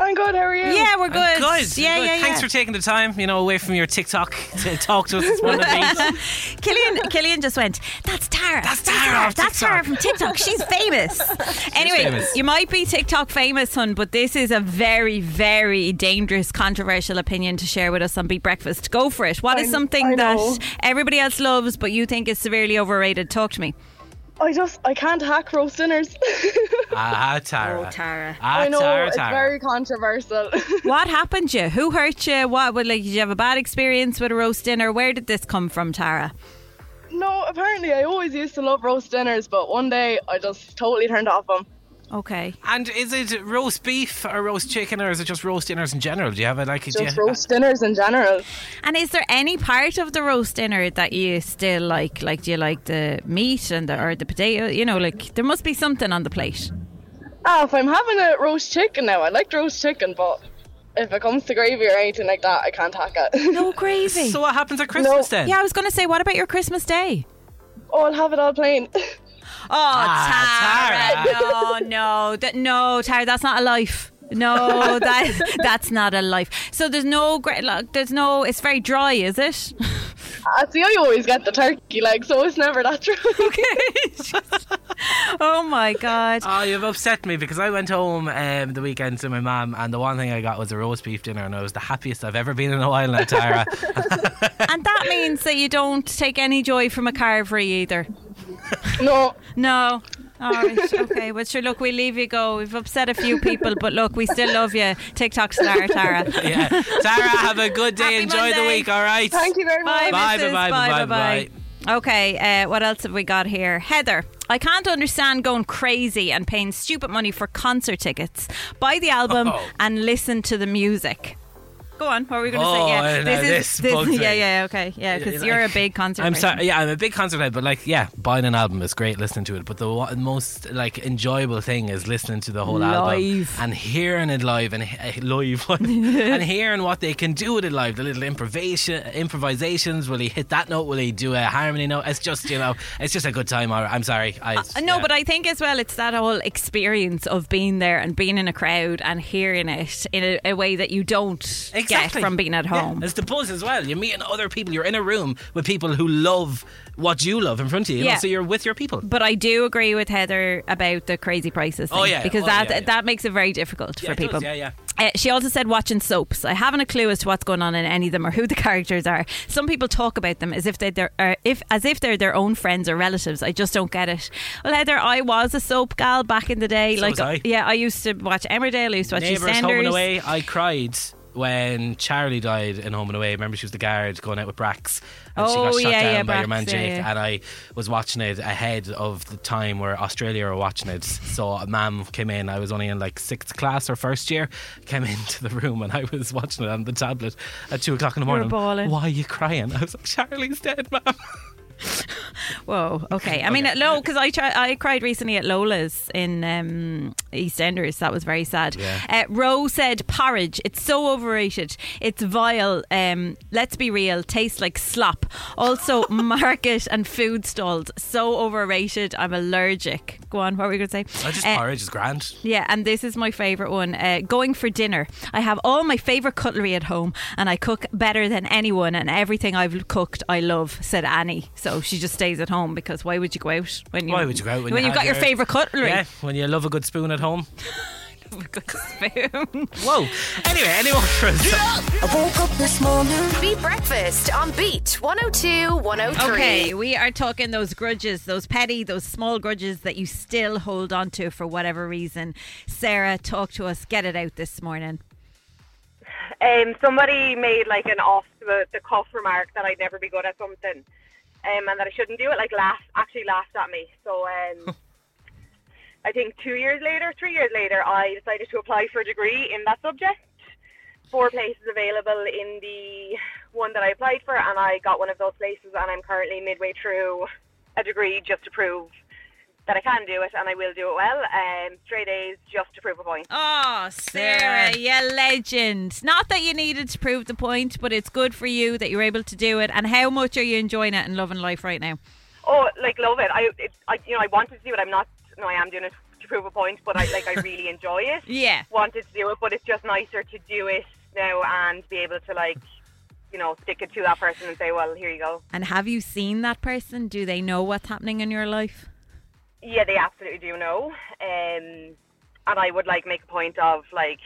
I'm good. How are you? Yeah, we're good. I'm good. Yeah, good. yeah, yeah. Thanks for taking the time, you know, away from your TikTok to talk to us this morning. Pete. Killian, Killian just went, that's Tara. That's Tara off That's Tara from TikTok. She's famous. anyway, famous. you might be TikTok famous, hun, but this is a very, very dangerous, controversial opinion to share with us on Beat Breakfast. Go for it. What is I- something I know. that everybody else loves but you think is severely overrated? Talk to me. I just I can't hack roast dinners. ah, Tara. Oh, Tara. Ah, I know Tara, it's Tara. very controversial. What happened to you? Who hurt you? What? What, like, did you have a bad experience with a roast dinner? Where did this come from, Tara? no, apparently I always used to love roast dinners, but one day I just totally turned off them. Okay. And is it roast beef or roast chicken or is it just roast dinners in general? Do you have it like Just you, roast dinners in general. And is there any part of the roast dinner that you still like? Like, do you like the meat and the or the potato? You know, like there must be something on the plate. Ah, if I'm having a roast chicken now, I like roast chicken, but if it comes to gravy or anything like that, I can't hack it. No gravy. So what happens at Christmas then? yeah, I was going to say, what about your Christmas day? oh, I'll have it all plain. Oh, Ah, Tara, no, no, that, no, Tara, that's not a life. No, that that's not a life. So there's no great. like, there's no. It's very dry, is it? Ah, see, I always get the turkey leg, so it's never that dry. Okay. oh my god. Oh, you've upset me because I went home um, the weekend to my mum, and the one thing I got was a roast beef dinner, and I was the happiest I've ever been in a while now, Tara. And that means that you don't take any joy from a carvery either. no, No. All right. Okay. Well, sure. Look, we leave you go. We've upset a few people, but look, we still love you. TikTok star, Tara. yeah, Tara, have a good day. Happy Enjoy the week. All right. thank you very Bye, much. Bye, Mrs. bye, bye, bye, bye, bye. Okay, uh, what else have we got here? Heather, I can't understand going crazy and paying stupid money for concert tickets. Buy the album Oh. and listen to the music. Go on. What were we going to Oh, say? Yeah, I know, this me. yeah, yeah, okay, yeah, because you're a big concert. I'm person. sorry. Yeah, I'm a big concert head, but like, yeah, buying an album is great listening to it. But the most like enjoyable thing is listening to the whole album and hearing it live and uh, live and hearing what they can do with it live. The little improvisation, improvisations. Will he hit that note? Will he do a harmony note? It's just you know, it's just a good time. I'm sorry. I, Uh, no, yeah. but I think as well, it's that whole experience of being there and being in a crowd and hearing it in a, a way that you don't. Exactly. Get from being at Yeah, home. It's the buzz as well. You're meeting other people. You're in a room with people who love what you love in front of you. Yeah. so you're with your people. But I do agree with Heather about the crazy prices. Thing, Oh, yeah. because Oh, that yeah, yeah. that makes it very difficult Yeah, for it does, people. yeah, yeah. Uh, she also said watching soaps. I haven't a clue as to what's going on in any of them or who the characters are. Some people talk about them as if they, they're uh, if as if they're their own friends or relatives. I just don't get it. Well, Heather, I was a soap gal back in the day. So like, I. yeah, I used to watch Emmerdale. I used to watch Neighbours Home EastEnders. and Away. I cried when Charlie died in Home and Away. Remember, she was the guard going out with Brax, and she got Oh, shot yeah, down yeah, by your man Jake. yeah. And I was watching it ahead of the time where Australia were watching it. So a mum came in. I was only in like sixth class or first year. Came into the room and I was watching it on the tablet at two o'clock in the morning. Why are you crying? I was like, Charlie's dead, mum. Whoa. Okay. I mean, Okay. no, because I I cried recently at Lola's in um, EastEnders. That was very sad. Yeah. Uh, Rose said porridge. It's so overrated. It's vile. Um, let's be real. Tastes like slop. Also, market and food stalls so overrated. I'm allergic. Go on. What were we going to say? I just Uh, porridge is grand. yeah, and this is my favourite one. Uh, going for dinner. I have all my favourite cutlery at home, and I cook better than anyone. And everything I've cooked, I love," said Annie. So she just stays at home because why would you go out when you Why would you go out when, when you you've got your favourite cutlery? Yeah, when you love a good spoon at home. Good spoon. Whoa. Anyway, any more for us? I woke up this morning. Beat Breakfast on Beat 102 103. Okay, we are talking those grudges, those petty, those small grudges that you still hold on to for whatever reason. Sarah, talk to us. Get it out this morning. um, somebody made like an off the, the cuff remark that I'd never be good at something, um, and that I shouldn't do it. Like laugh, actually laughed at me. So um, I think two years later, three years later, I decided to apply for a degree in that subject. Four places available in the one that I applied for, and I got one of those places, and I'm currently midway through a degree just to prove that I can do it and I will do it well. Um, straight A's just to prove a point. Oh, Sarah, you legend. Not that you needed to prove the point, but it's good for you that you're able to do it. And how much are you enjoying it and loving life right now? Oh, like love it. I, it, I, you know, I wanted to do it. I'm not. No, I am doing it to prove a point, but I like. I really enjoy it. Yeah. Wanted to do it, but it's just nicer to do it now and be able to like, you know, stick it to that person and say, well, here you go. And have you seen that person? Do they know what's happening in your life? Yeah, they absolutely do know. Um, and I would like make a point of like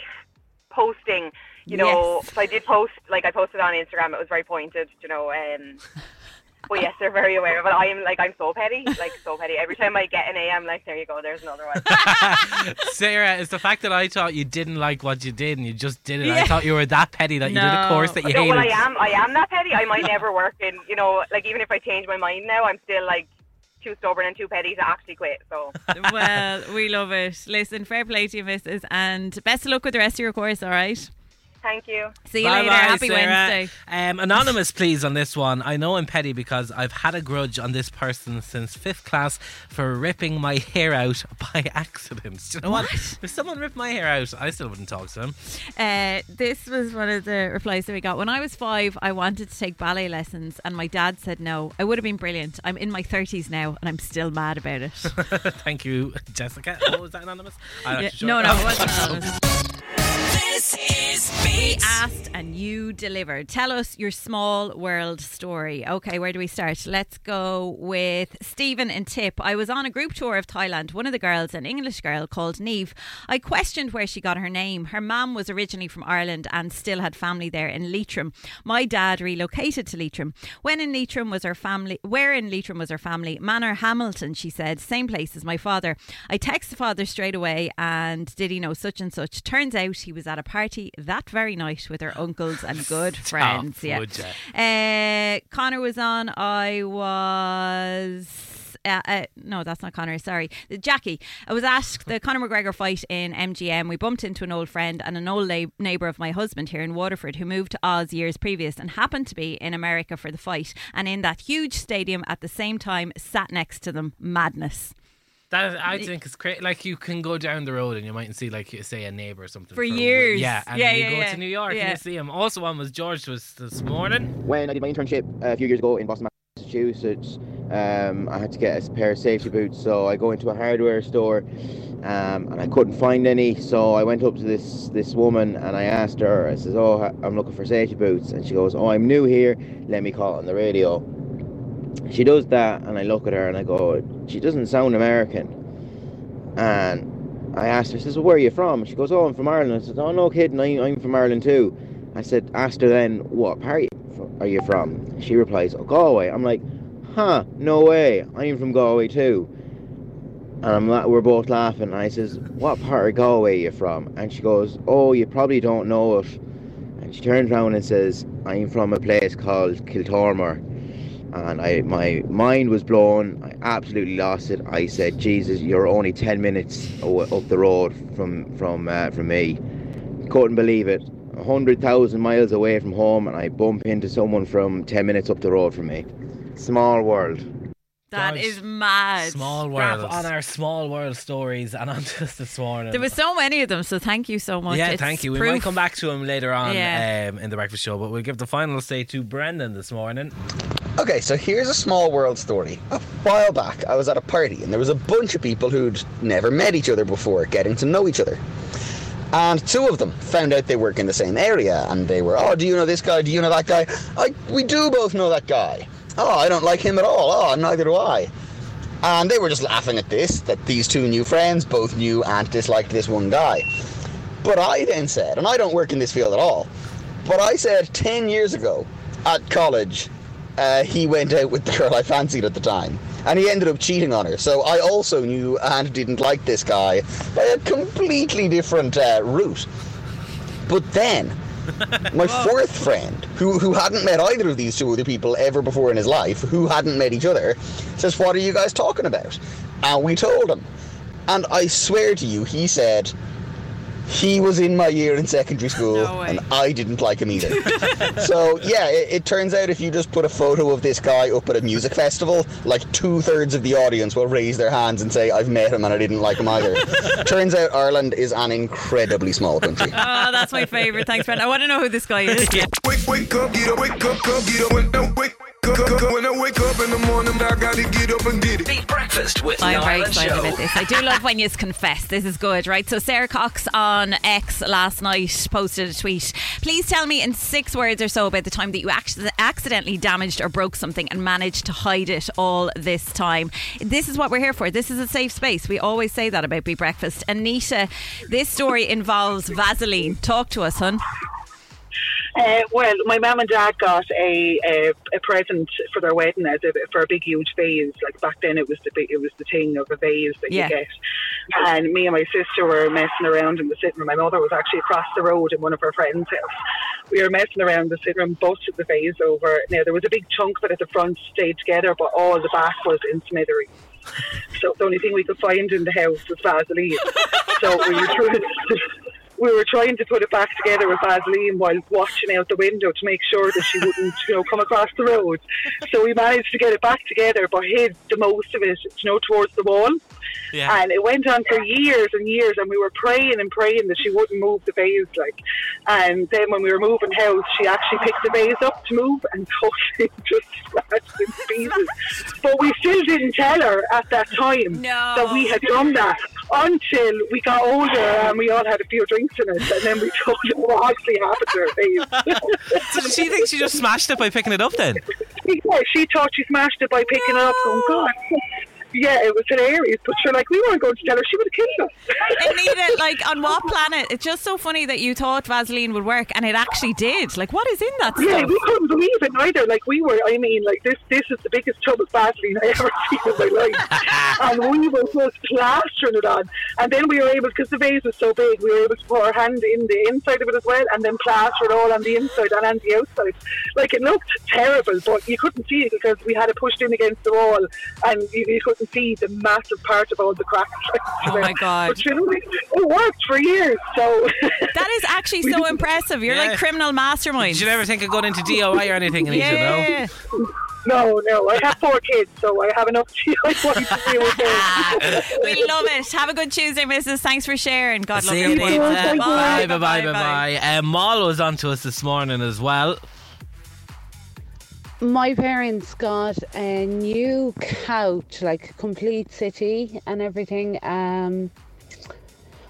posting. You know, Yes. if I did post, like I posted on Instagram, it was very pointed. You know, um, but yes, they're very aware of it. I am like I'm so petty, like so petty. Every time I get an A, I'm like, there you go, there's another one. Sarah, it's the fact that I thought you didn't like what you did and you just did it. I thought you were that petty that you did a course that you no, hated. well, I am. I am that petty. I might never work in. You know, like even if I change my mind now, I'm still like too stubborn and too petty to actually quit. So well, we love it. Listen, fair play to you, missus, and best of luck with the rest of your course, all right? Thank you. See you Bye later. bye, Happy Sarah. Wednesday. Um, anonymous, please, on this one. I know I'm petty because I've had a grudge on this person since fifth class for ripping my hair out by accident. Do you know what? If someone ripped my hair out, I still wouldn't talk to them. Uh, this was one of the replies that we got. When I was five, I wanted to take ballet lessons, and my dad said no. I would have been brilliant. I'm in my 30s now, and I'm still mad about it. Thank you, Jessica. Oh, was that anonymous? I'm Yeah, sure. no, no, it wasn't anonymous. This is We asked and you delivered. Tell us your small world story. Okay, where do we start? Let's go with Stephen and Tip. I was on a group tour of Thailand. One of the girls, an English girl called Niamh, I questioned where she got her name. Her mum was originally from Ireland and still had family there in Leitrim. My dad relocated to Leitrim. When in Leitrim was her family? Where in Leitrim was her family? Manorhamilton, she said. Same place as my father. I texted the father straight away and did he know such and such? Turns out he was at a party that very night with her uncles and good friends. yeah. Uh, Connor was on. I was. Uh, uh, no, that's not Connor. Sorry, Jackie. I was asked the Conor McGregor fight in MGM. We bumped into an old friend and an old la- neighbour of my husband here in Waterford who moved to Oz years previous and happened to be in America for the fight. And in that huge stadium at the same time, sat next to them. Madness. That I think is great. Like you can go down the road and you might see, like, say, a neighbour or something For a week. years. Yeah, and Yeah, you yeah, go yeah. to New York Yeah. and you see him. Also, one was George was this morning. When I did my internship uh, a few years ago in Boston, Massachusetts, um, I had to get a pair of safety boots. So I go into a hardware store um, and I couldn't find any. So I went up to this this woman and I asked her. I says, "Oh, I'm looking for safety boots," and she goes, "Oh, I'm new here. Let me call on the radio." She does that, and I look at her and I go, "She doesn't sound American." And I asked her, I says, well, "Where are you from?" She goes, "Oh, I'm from Ireland." I said, "Oh, no kidding. I, I'm from Ireland too." I said, asked her then, "What part are you from?" She replies, "Oh, Galway." I'm like, "Huh? No way. I'm from Galway too." And I'm we're both laughing. And I says, "What part of Galway are you from?" And she goes, "Oh, you probably don't know it." And she turns around and says, "I'm from a place called Kiltormer." And I, my mind was blown. I absolutely lost it. I said, "Jesus, you're only ten minutes up the road from from uh, from me." Couldn't believe it. Hundred thousand miles away from home, and I bump into someone from ten minutes up the road from me. Small world. That God, is mad. Small Grab world. on our small world stories and on just this morning. There was so many of them, so thank you so much. Yeah, It's thank you. We proof. might come back to them later on Yeah. um, in the breakfast show, but we'll give the final say to Brendan this morning. Okay, so here's a small world story. A while back, I was at a party and there was a bunch of people who'd never met each other before getting to know each other. And two of them found out they work in the same area and they were, oh, do you know this guy? Do you know that guy? I, we do both know that guy. Oh, I don't like him at all. Oh, neither do I. And they were just laughing at this, that these two new friends both knew and disliked this one guy. But I then said, and I don't work in this field at all, but I said 10 years ago at college, uh, he went out with the girl I fancied at the time. And he ended up cheating on her. So I also knew and didn't like this guy by a completely different uh, route. But then, my fourth friend, who, who hadn't met either of these two other people ever before in his life, who hadn't met each other, says, What are you guys talking about? And we told him. And I swear to you, he said, he was in my year in secondary school, and I didn't like him either. so yeah, it, it turns out if you just put a photo of this guy up at a music festival, like two thirds of the audience will raise their hands and say, "I've met him and I didn't like him either." turns out Ireland is an incredibly small country. Oh, that's my favourite. Thanks, Brendan. I want to know who this guy is. Wake, wake up, get up, wake up, up, get up. When I wake up, up, up, when I wake up in the morning, I gotta get up and get it. Beat breakfast with I'm very excited about this. I do love when you confess. This is good, right? So Sarah Cox on X last night posted a tweet. Please tell me in six words or so about the time that you acc- accidentally damaged or broke something and managed to hide it all this time. This is what we're here for. This is a safe space. We always say that about Beat Breakfast. Anita, this story involves Vaseline. Talk to us, hun. Uh, well, my mum and dad got a, a a present for their wedding as a, for a big huge vase. Like back then, it was the big, it was the thing of a vase that Yeah. you get. And me and my sister were messing around in the sitting room. My mother was actually across the road in one of her friends' house. We were messing around in the sitting room, busted the vase over. Now there was a big chunk that it at the front stayed together, but all the back was in smithereens. So the only thing we could find in the house was Vaseline. so we were trying to, we were trying to put it back together with Vaseline while watching out the window to make sure that she wouldn't, you know, come across the road. So we managed to get it back together, but hid the most of it, you know, towards the wall. Yeah. And it went on for years and years, and we were praying and praying that she wouldn't move the vase, like. And then when we were moving house, she actually picked the vase up to move and totally just smashed in pieces. But we still didn't tell her at that time that we had done that until we got older and we all had a few drinks in it, and then we told her what actually happened to her vase. So did she think she just smashed it by picking it up then? Yeah, she thought she smashed it by picking it up. Oh God. Yeah, it was hilarious. But sure, like we weren't going to tell her; she would have killed us. Anita, like on what planet? It's just so funny that you thought Vaseline would work and it actually did. Like, what is in that Yeah, stuff? we couldn't believe it either. Like we were, I mean, like this. This is the biggest tub of Vaseline I ever seen in my life, and we were just plastering it on. And then we were able, because the vase was so big, we were able to put our hand in the inside of it as well, and then plaster it all on the inside and on the outside. Like it looked terrible, but you couldn't see it because we had it pushed in against the wall, and you, you couldn't see the massive part of all the cracks. Oh my God. But you know, it it worked for years. So That is actually so impressive. You're Yeah. like criminal mastermind. Did you ever think of going into DIY or anything, Anita? Yeah. No, no. I have four kids, so I have enough DIY to deal with them. we love it. Have a good Tuesday, Mrs. Thanks for sharing. God love you. you later. Bye. Bye, bye, bye, bye, bye. Uh, Maul was on to us this morning as well. My parents got a new couch, like complete city and everything. Um,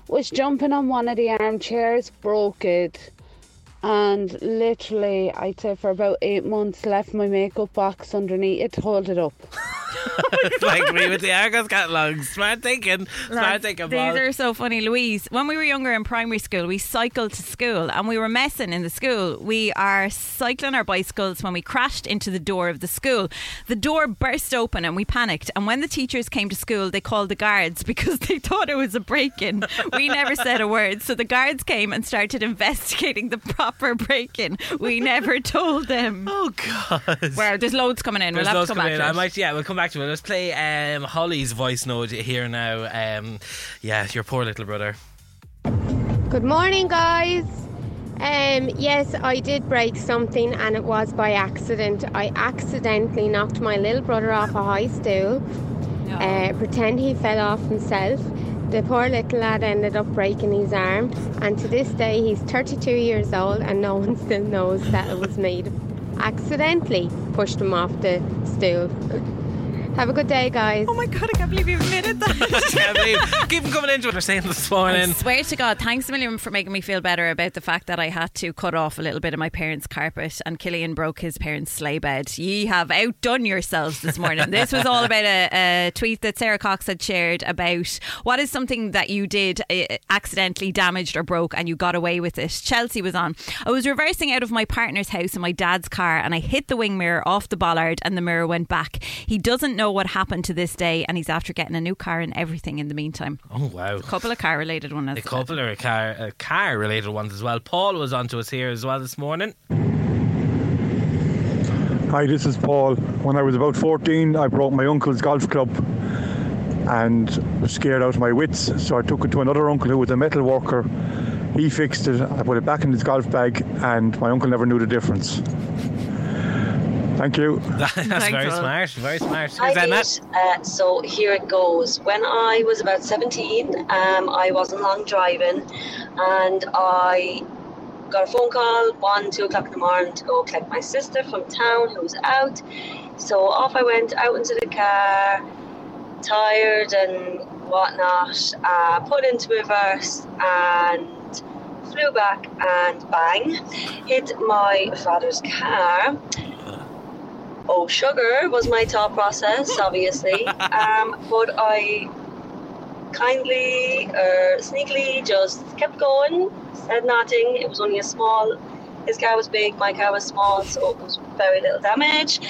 was jumping on one of the armchairs, broke it, and literally, I'd say for about eight months, left my makeup box underneath it to hold it up. I agree with the Argos catalogue. Smart thinking. Smart Lads, thinking, These Paul. are so funny, Louise. When we were younger in primary school, we cycled to school and we were messing in the school. We are cycling our bicycles when we crashed into the door of the school. The door burst open and we panicked. And when the teachers came to school, they called the guards because they thought it was a break in. We never said a word. So the guards came and started investigating the proper breaking. We never told them. Oh, God. Well, there's loads coming in. There's we'll have loads to come coming back in. to I might, yeah, we'll come back to it. Let's play um, Holly's voice note here now. Um, yeah, your poor little brother. Good morning, guys. Um, yes, I did break something and it was by accident. I accidentally knocked my little brother off a high stool. Uh, pretend he fell off himself. The poor little lad ended up breaking his arm, and to this day he's 32 years old, and no one still knows that it was me. Accidentally pushed him off the stool. Have a good day, guys. Oh my god, I can't believe you admitted that. Can't believe- Keep them coming into what they're saying this I morning. swear to God, thanks a million for making me feel better about the fact that I had to cut off a little bit of my parents' carpet and Killian broke his parents' sleigh bed. Ye have outdone yourselves this morning. this was all about a, a tweet that Sarah Cox had shared about what is something that you did uh, accidentally damaged or broke and you got away with it. Chelsea was on. I was reversing out of my partner's house in my dad's car and I hit the wing mirror off the bollard and the mirror went back. He doesn't know what happened to this day and he's after getting a new car and everything in the meantime. Oh, wow. A couple of car related ones. A couple of car, uh, car related ones as well. Paul was onto us here as well this morning. Hi, this is Paul. When I was about 14, I broke my uncle's golf club and was scared out of my wits. So I took it to another uncle who was a metal worker. He fixed it. I put it back in his golf bag, and my uncle never knew the difference. Thank you. That's very smart. Very smart. Hi, Who's that, Matt? Uh, so here it goes. When I was about 17, um, I wasn't long driving and I got a phone call one, two o'clock in the morning to go collect my sister from town who was out. So off I went out into the car, tired and whatnot, uh, put into reverse and flew back and bang, hit my father's car. Oh, sugar was my thought process, obviously. um, but I kindly or sneakily just kept going, said nothing. It was only a small. His car was big, my car was small, so it was very little damage.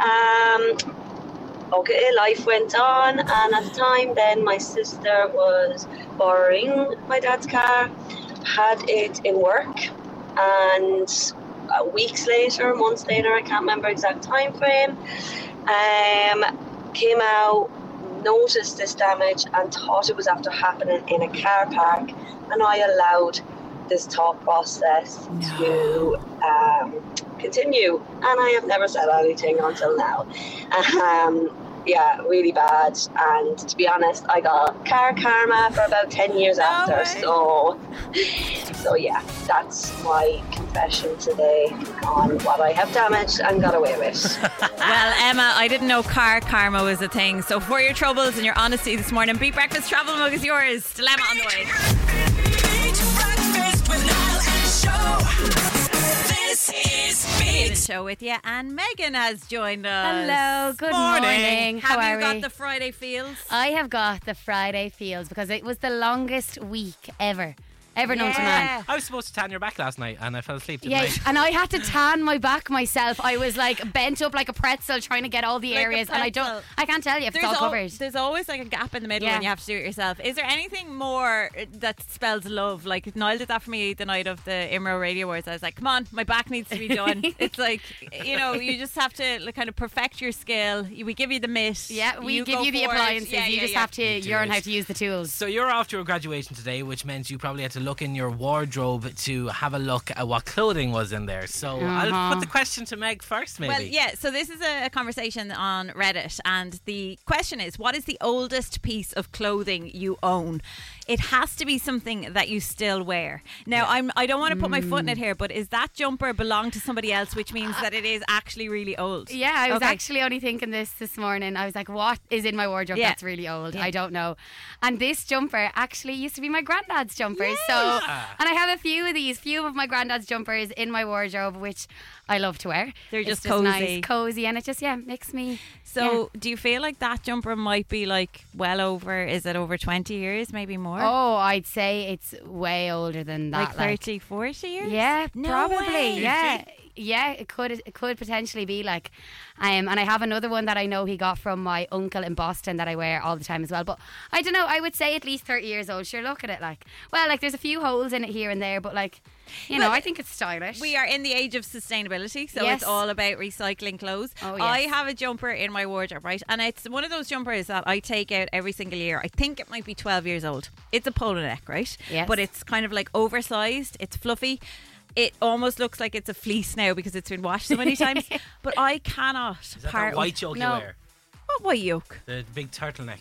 Um, okay, life went on, and at the time, then my sister was borrowing my dad's car, had it in work, and uh, weeks later, months later, I can't remember exact time frame, um, came out, noticed this damage, and thought it was after happening in a car park, and I allowed this thought process to um, continue, and I have never said anything until now. Um, yeah, really bad. And to be honest, I got car karma for about ten years after. So, so yeah, that's my confession today on what I have damaged and got away with. Well, Emma, I didn't know car karma was a thing. So for your troubles and your honesty this morning, Beat Breakfast Travel Mug is yours. Dilemma on the way. This is Beat Beat. Show with you, and Megan has joined us. Hello, good morning. Have How you are got we? the Friday feels? I have got the Friday feels because it was the longest week ever, ever known to man. I was supposed to tan your back last night and I fell asleep. Didn't Yeah, I? and I had to tan my back myself. I was like bent up like a pretzel trying to get all the Like a areas, and I don't, pretzel. I can't tell you if it's all al- covered. there's always like a gap in the middle Yeah. when you have to do it yourself. Is there anything more that spells love? Like Niall did that for me the night of the IMRO Radio Awards. I was like, come on, my back needs to be done. it's like, you know, you just have to like, kind of perfect your skill. We give you the mitt. Yeah, we You give go you the for it. appliances. Yeah, you yeah, just yeah. have to do learn it. how to use the tools. So you're off to a graduation today, which meant you probably had to look in your wardrobe to have a look at what clothing was in there. So I'll Uh-huh. put the question to Meg first, maybe. Well, yeah. So this is a, a conversation on Reddit, and the question is, what is the oldest piece of clothing you own? It has to be something that you still wear. Now, I'm I don't want to put my foot in Mm. it here, but is that jumper belong to somebody else, which means that it is actually really old? Yeah, I was Okay. actually only thinking this this morning. I was like, what is in my wardrobe Yeah. that's really old? Yeah. I don't know. And this jumper actually used to be my granddad's jumper. So, and I have a few of these, few of my granddad's jumpers in my wardrobe, which I love to wear. They're It's just nice, cozy. cozy, and it just yeah makes me. So, do you feel like that jumper might be like well over? Is it over twenty years, maybe more? Oh, I'd say it's way older than that. like 30, 40 years? Yeah, No probably. way. Yeah. Yeah, it could it could potentially be like um and I have another one that I know he got from my uncle in Boston that I wear all the time as well. But I don't know, I would say at least 30 years old. Sure, look at it like. Well, like there's a few holes in it here and there, but like you know, Well, I think it's stylish. We are in the age of sustainability, so Yes. it's all about recycling clothes. Oh, yes. I have a jumper in my wardrobe, right? And it's one of those jumpers that I take out every single year. I think it might be 12 years old. It's a polo neck, right? Yes. But it's kind of like oversized, it's fluffy. It almost looks like it's a fleece now because it's been washed so many times. But I cannot Is that part that white with- yoke no. you wear? What white yoke? The big turtleneck.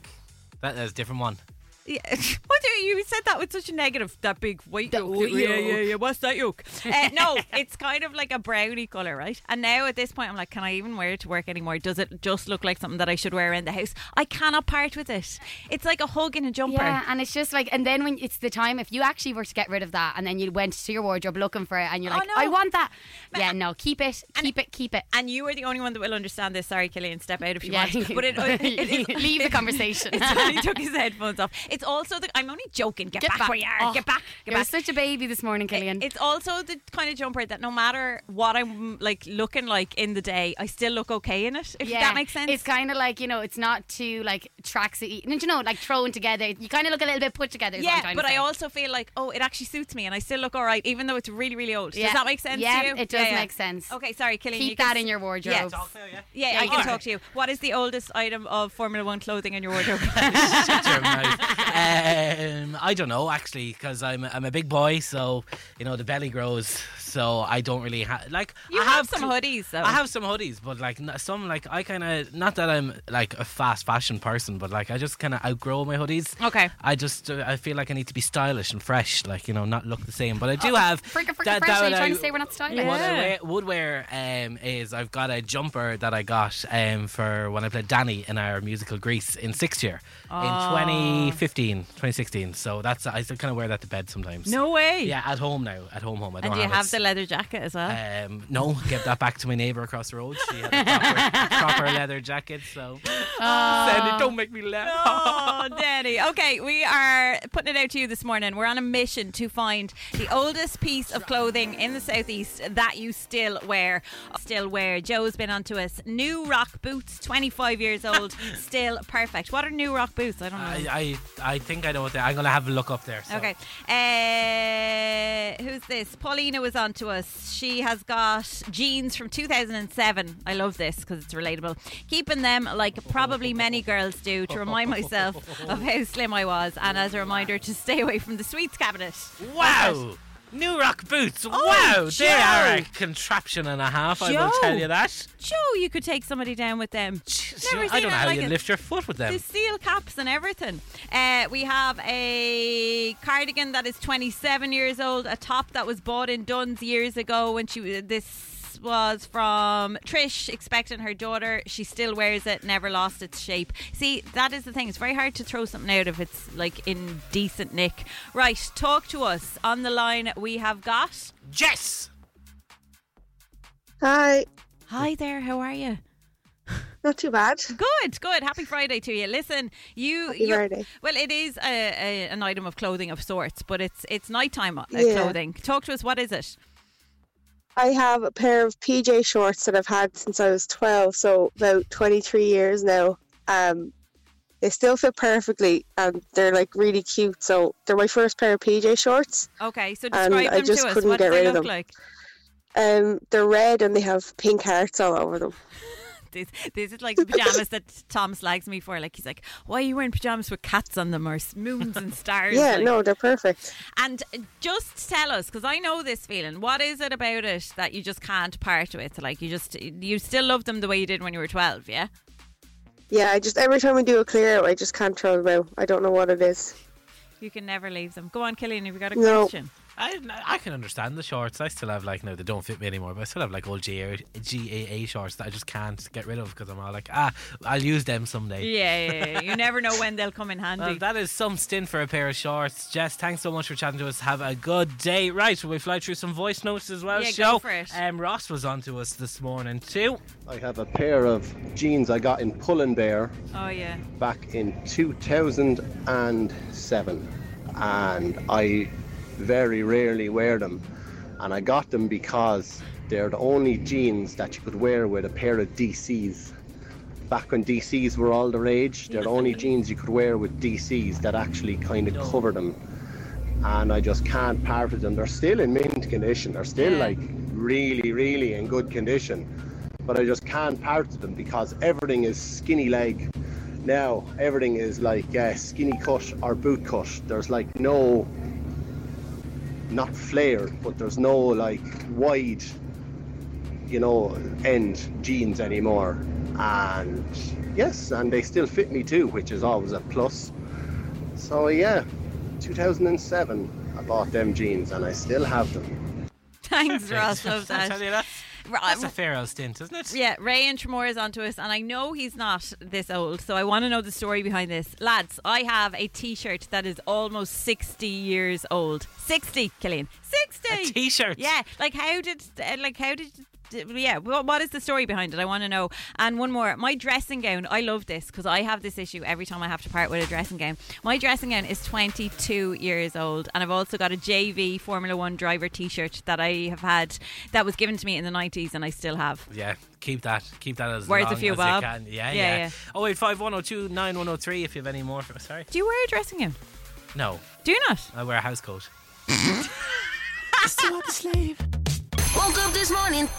That is a different one. Yeah. What do you, you said that with such a negative? That big white yolk. white Yeah, yeah, yolk. yeah. What's that yolk? uh, no, it's kind of like a brownie color, right? And now at this point, I'm like, can I even wear it to work anymore? Does it just look like something that I should wear in the house? I cannot part with it. It's like a hug in a jumper. Yeah, and it's just like, and then when it's the time, if you actually were to get rid of that, and then you went to your wardrobe looking for it, and you're Oh, like, no. I want that. Yeah, no, keep it, keep it, keep it. And you are the only one that will understand this. Sorry, Killian, step out if you Yeah. want. But it, it, it, it- Leave the conversation. he took his headphones off. It's also the. I'm only joking. Get, back, where you are. Oh, get back. Get You're back. such a baby this morning, Killian. It's also the kind of jumper that no matter what I'm like looking like in the day, I still look okay in it. If that makes sense. It's kind of like you know, it's not too like tracksuit. You know, like thrown together. You kind of look a little bit put together. is what I'm yeah, but to I say. also feel like oh, it actually suits me, and I still look all right, even though it's really, really old. Yeah. Does that make sense Yeah, to you? it does make sense. Okay, sorry, Killian. Keep you that s- in your wardrobe. Yeah, Talk yeah, Yeah, I can can. talk to you. What is the oldest item of Formula One clothing in your wardrobe? Shut your mouth. Um, I don't know actually, because I'm I'm a big boy, so you know the belly grows. So I don't really have like You I have some hoodies, though. I have some hoodies, but like some like I kind of not that I'm like a fast fashion person, but like I just kind of outgrow my hoodies. Okay. I just uh, I feel like I need to be stylish and fresh, like you know, not look the same. But I do Oh, have fricka that- fresh. that Are you I- trying to say we're not stylish? What I wear, would wear um, is I've got a jumper that I got um, for when I played Danny in our musical Grease in sixth year Oh. in 2015, 2016. So that's I still kind of wear that to bed sometimes. No way. Yeah, at home now. At home, home. I don't and do you have, have the leather jacket as well? Um, no, give that back to my neighbour across the road. She had a proper, proper leather jacket. So, Sandy, don't make me laugh. Oh, Danny. Okay, we are putting it out to you this morning. We're on a mission to find the oldest piece of clothing in the southeast that you still wear. Still wear. Joe's been on to us. New rock boots, 25 years old, still perfect. What are new rock boots? I don't know. I, I, I think I know what they. Are. I'm gonna have a look up there. So. Okay. Uh, who's this? Paulina was on to us. She has got jeans from 2007. I love this because it's relatable. Keeping them like probably many girls do to remind myself of how slim I was and as a reminder to stay away from the sweets cabinet. Wow. New rock boots. Oh, wow, they are a contraption and a half. I will Joe. tell you that. Joe, you could take somebody down with them. Never I don't know how like you lift your foot with them. The steel caps and everything. Uh, we have a cardigan that is 27 years old, a top that was bought in Dunnes years ago when she was this was from Trish expecting her daughter. She still wears it, never lost its shape. See, that is the thing. It's very hard to throw something out if it's like in decent nick. Right, talk to us. On the line we have got Jess. Hi. Hi there, how are you? Not too bad. Good, good. Happy Friday to you. Listen, you. Happy Friday. Well, it is a, a, an item of clothing of sorts, but it's it's nighttime uh, Yeah. clothing. Talk to us. What is it? I have a pair of PJ shorts that I've had since I was 12, so about 23 years now. Um, they still fit perfectly and they're like really cute. So they're my first pair of PJ shorts. Okay, so And describe I them just to us. couldn't What get do they rid of look them. like? Um, they're red and they have pink hearts all over them. This. This is like the pajamas that Tom slags me for. Like he's like, "Why are you wearing pajamas with cats on them or moons and stars?" Yeah, Like- no, they're perfect. And just tell us, because I know this feeling. What is it about it that you just can't part with? Like you just you still love them the way you did when you were twelve, yeah? Yeah, I just every time we do a clear out, I just can't throw them out. I don't know what it is. You can never leave them. Go on, Killian. Have you got a No. question? I, I can understand the shorts. I still have like no, they don't fit me anymore. But I still have like old GA, GAA shorts that I just can't get rid of because I'm all like, ah, I'll use them someday. Yeah, yeah, yeah. you never know when they'll come in handy. Well, that is some stint for a pair of shorts. Jess, thanks so much for chatting to us. Have a good day. Right, we fly through some voice notes as well? Yeah, Show. go for it. Um, Ross was on to us this morning too. I have a pair of jeans I got in Pull and Bear oh yeah. back in 2007, and I very rarely wear them. And I got them because they're the only jeans that you could wear with a pair of DCs. Back when DCs were all the rage, they're the only jeans you could wear with DCs that actually kind of cover them. And I just can't part with them. They're still in mint condition. They're still like really, really in good condition. But I just can't part with them because everything is skinny leg. Now everything is like uh, skinny cut or boot cut. There's like no not flare, but there's no like wide, you know, end jeans anymore. And yes, and they still fit me too, which is always a plus. So yeah, 2007, I bought them jeans and I still have them. Thanks, Ross. Love I that. Tell you that. Right. That's a fair old stint, isn't it? Yeah, Ray and Tramore is onto us, and I know he's not this old, so I want to know the story behind this. Lads, I have a t shirt that is almost 60 years old. 60, Killian. 60! A t-shirt? Yeah, like how did, uh, like how did, yeah, what, what is the story behind it? I want to know. And one more, my dressing gown, I love this because I have this issue every time I have to part with a dressing gown. My dressing gown is 22 years old, and I've also got a JV Formula One driver t shirt that I have had that was given to me in the 90s, and I still have. Yeah, keep that. Keep that as Worth a long few as bob. you can. Yeah, Yeah, yeah. yeah. Oh eight five one zero two nine one zero three. If you have any more, for, sorry. Do you wear a dressing gown? No, Do you not? I wear a house coat. Still up slave. Woke up this morning.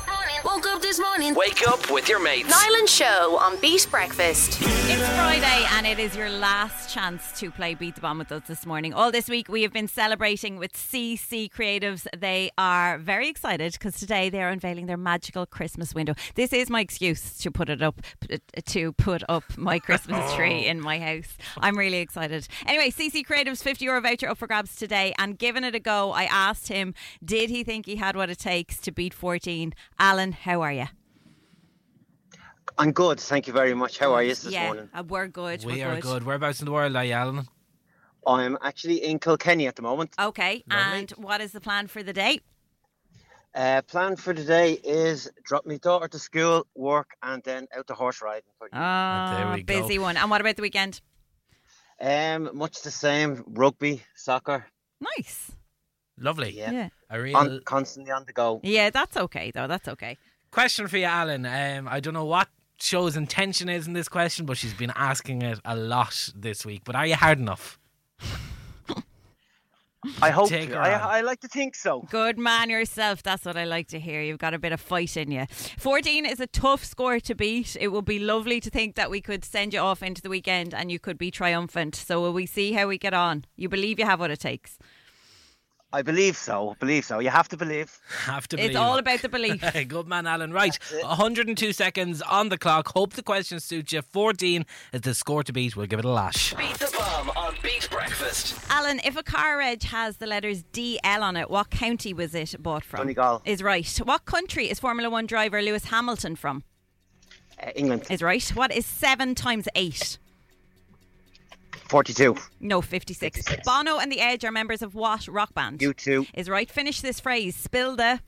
Woke up this morning. Wake up with your mates. Nyland Show on Beat Breakfast. It's Friday and it is your last chance to play Beat the Bomb with us this morning. All this week we have been celebrating with CC Creatives. They are very excited because today they are unveiling their magical Christmas window. This is my excuse to put it up to put up my Christmas oh. tree in my house. I'm really excited. Anyway, CC Creatives 50 euro voucher up for grabs today and giving it a go. I asked him, did he think he had what it takes to beat 14? Alan, how are you? I'm good, thank you very much. How are you this yeah, morning? uh, we're good. We we're are good. Whereabouts in the world are you, Alan? I'm actually in Kilkenny at the moment. Okay, and what is the plan for the day? Uh, plan for today is drop my daughter to school, work, and then out to horse riding. For the Oh, busy one. And what about the weekend? Um, much the same. Rugby, soccer. Nice. Lovely. Yeah. Yeah. A real On, constantly on the go. Yeah, that's okay though. That's okay. question for you, Alan. Um, I don't know what show's intention is in this question, but she's been asking it a lot this week. But are you hard enough? I hope. Take to. I. I like to think so. Good man yourself. That's what I like to hear. You've got a bit of fight in you. 14 is a tough score to beat. It would be lovely to think that we could send you off into the weekend and you could be triumphant. So will we see how we get on? You believe you have what it takes. I believe so. Believe so. You have to believe. Have to It's all about the belief. Good man, Alan. Right, 102 seconds on the clock. Hope the question suits you. 14 is the score to beat. We'll give it a lash. Beat the Bomb on Beat Breakfast. Alan, if a car edge has the letters DL on it, what county was it bought from? Donegal. Is right. What country is Formula One driver Lewis Hamilton from? Uh, England. Is right. What is seven times eight? 42. No, 56. Bono and The Edge are members of what rock band? U2. Is right. Finish this phrase. Spill the.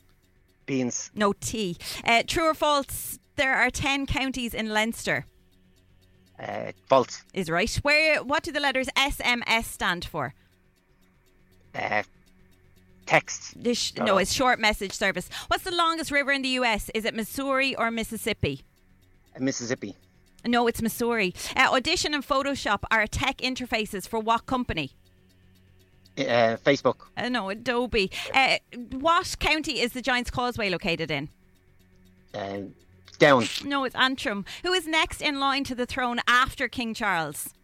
Beans. No, T. Uh, true or false? There are 10 counties in Leinster. Uh, false. Is right. Where? What do the letters SMS stand for? Uh, text. This, no, it's short message service. What's the longest river in the US? Is it Missouri or Mississippi? Mississippi. No, it's Missouri. Uh, Audition and Photoshop are tech interfaces for what company? Uh, Facebook. Uh, no, Adobe. Uh, what county is the Giants Causeway located in? Uh, Down. No, it's Antrim. Who is next in line to the throne after King Charles?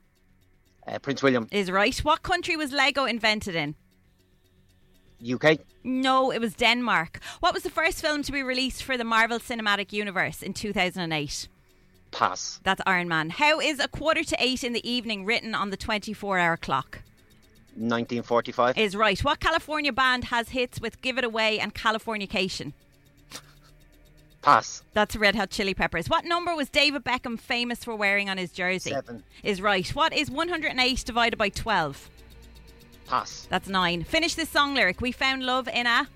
Uh, Prince William. Is right. What country was Lego invented in? UK. No, it was Denmark. What was the first film to be released for the Marvel Cinematic Universe in 2008? Pass. That's Iron Man. How is a quarter to eight in the evening written on the 24 hour clock? 1945. Is right. What California band has hits with Give It Away and Californication? Pass. That's Red Hot Chili Peppers. What number was David Beckham famous for wearing on his jersey? Seven. Is right. What is 108 divided by 12? Pass. That's nine. Finish this song lyric. We found love in a.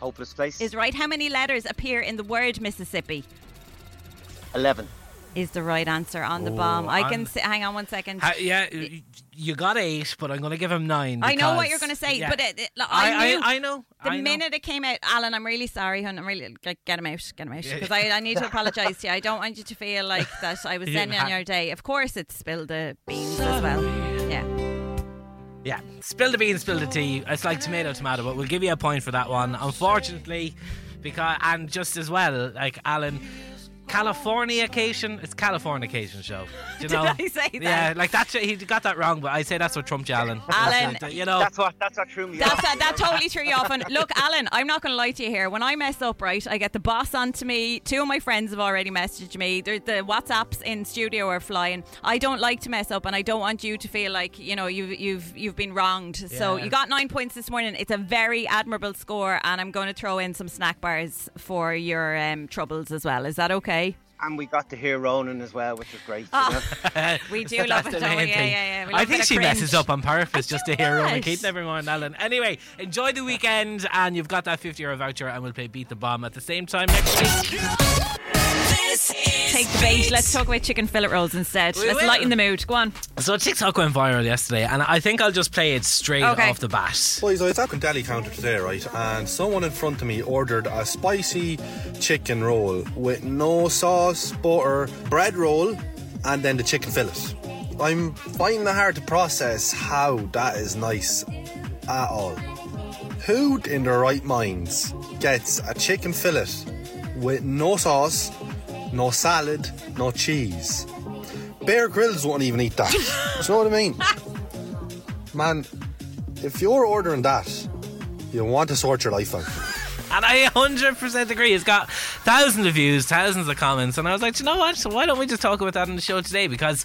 Hopeless place. Is right. How many letters appear in the word Mississippi? 11. Is the right answer on the Oh, bomb. I can hang on one second. Ha- yeah, you got eight, but I'm going to give him nine. I know what because- you're going to say, yeah. but it, it, look, I, I- I- knew I know, the I know. minute it came out. Alan, I'm really sorry, hon. I'm really like, get him out, get him out, Yeah. because I, I need to apologise to you. I don't want you to feel like that I was You sending on your day. Of course, it's spilled the beans as well. Yeah. Yeah, spill the beans, spill the tea. It's like tomato, tomato, but we'll give you a point for that one. Unfortunately, because and just as well, like Alan, Californication. It's Californication show. Do you Did know? I say that? Yeah, like that. He got that wrong, but I say that's what trumped you, Alan. Alan, you know. That's what that's what threw me That's off. that, that totally threw you off. And look, Alan, I'm not going to lie to you here. When I mess up, right, I get the boss onto me. Two of my friends have already messaged me. There- The WhatsApps in studio are flying. I don't like to mess up, and I don't want you to feel like you know you've you've you've been wronged. So you got nine points this morning. It's a very admirable score, and I'm going to throw in some snack bars for your um, troubles as well. Is that okay? okay and we got to hear Ronan as well, which was great. you Oh. know. We do love That's it, the don't we? main Yeah, yeah, yeah. We love I a think she cringe. messes up on purpose just to hear Ronan what? Keating every morning, Alan. Anyway, enjoy the weekend, and you've got that 50 euro voucher, and we'll play Beat the Bomb at the same time next week. Take the bait. Let's talk about chicken fillet rolls instead. We Let's will. lighten the mood. Go on. So TikTok went viral yesterday, and I think I'll just play it straight Okay. off the bat. Boys, I was at the deli counter today, right? And someone in front of me ordered a spicy chicken roll with no sauce, butter, bread roll, and then the chicken fillet. I'm finding it hard to process how that is nice at all. Who in their right minds gets a chicken fillet with no sauce, no salad, no cheese? Bear Grylls won't even eat that. Do you know what I mean? Man, if you're ordering that, you want to sort your life out. And I 100% agree. It's got thousands of views, thousands of comments, and I was like, you know what? So why don't we just talk about that on the show today? Because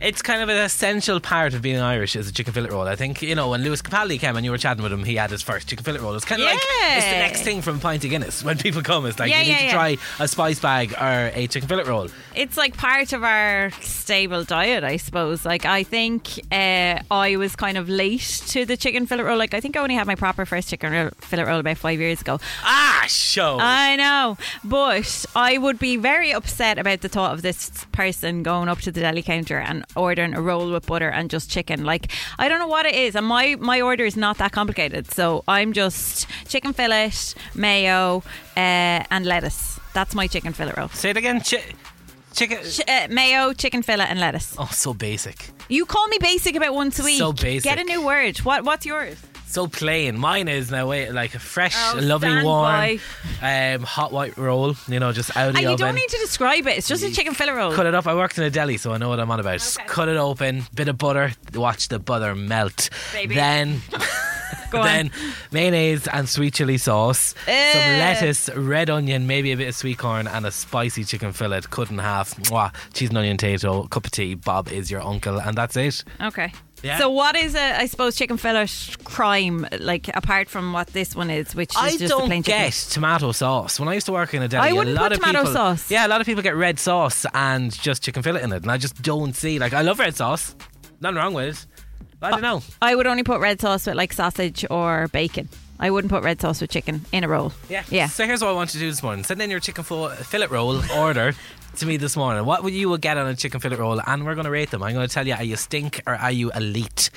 it's kind of an essential part of being Irish is a chicken fillet roll. I think you know when Lewis Capaldi came and you were chatting with him, he had his first chicken fillet roll. It's kind of like it's the next thing from pint of Guinness. When people come, it's like Yeah, you need yeah, to yeah. try a spice bag or a chicken fillet roll. It's like part of our stable diet, I suppose. Like I think uh, I was kind of late to the chicken fillet roll. Like I think I only had my proper first chicken fillet roll about five years ago. Ah, show. I know, but I would be very upset about the thought of this person going up to the deli counter and ordering a roll with butter and just chicken. Like I don't know what it is, and my my order is not that complicated. So I'm just chicken fillet, mayo, uh, and lettuce. That's my chicken fillet roll. Say it again. Chi- chicken. Ch- uh, mayo, chicken fillet, and lettuce. Oh, so basic. You call me basic about once a week. So basic. Get a new word. What What's yours? So plain. Mine is now wait, like a fresh, Oh, lovely, warm, um, hot white roll. You know, just out of And the you oven. don't need to describe it. It's just a chicken fillet roll. Cut it up. I worked in a deli, so I know what I'm on about. Just cut it open, bit of butter, watch the butter melt. Baby. Then, Go on. then mayonnaise and sweet chili sauce, Eh. some lettuce, red onion, maybe a bit of sweet corn, and a spicy chicken fillet cut in half. Mwah, cheese and onion Tayto, cup of tea. Bob is your uncle, and that's it. Okay. Yeah. So what is a I suppose chicken fillet crime like apart from what this one is, which is I just don't plain chicken? get tomato sauce. When I used to work in a deli, I wouldn't a lot put of tomato people, sauce. Yeah, a lot of people get red sauce and just chicken fillet in it, and I just don't see. Like, I love red sauce. Nothing wrong with it. I don't know. I would only put red sauce with like sausage or bacon. I wouldn't put red sauce with chicken in a roll. Yeah. Yeah. So here's what I want you to do this morning: send in your chicken fillet roll order to me this morning. What would you would get on a chicken fillet roll? And we're going to rate them. I'm going to tell you: are you stink or are you elite?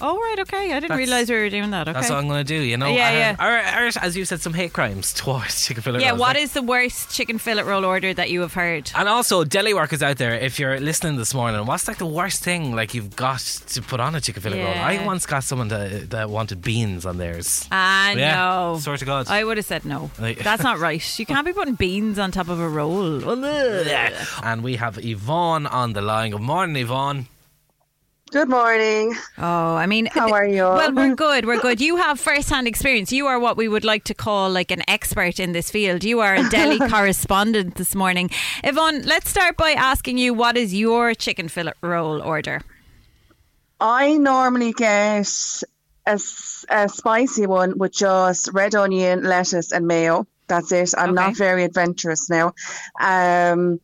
Oh right, okay. I didn't That's- realise we were doing that. Okay. That's what I'm going to do, you know? Yeah, Uh, Or, or, as you said, some hate crimes towards chicken fillet yeah. rolls. What Like- is the worst chicken fillet roll order that you have heard? And also, deli workers out there, if you're listening this morning, what's like the worst thing like you've got to put on a chicken fillet roll? Yeah. I once got someone that, that wanted beans on theirs. Ah, Yeah, no. Swear to God. I would have said no. Like- That's not right. You can't be putting beans on top of a roll. Ugh. And we have Yvonne on the line. Good morning, Yvonne. Good morning. Oh, I mean, how are you? Well, we're good. We're good. You have first-hand experience. You are what we would like to call like an expert in this field. You are a deli correspondent this morning. Yvonne, let's start by asking you what is your chicken fillet roll order? I normally get a, a spicy one with just red onion, lettuce, and mayo. That's it. I'm not very adventurous now. Um,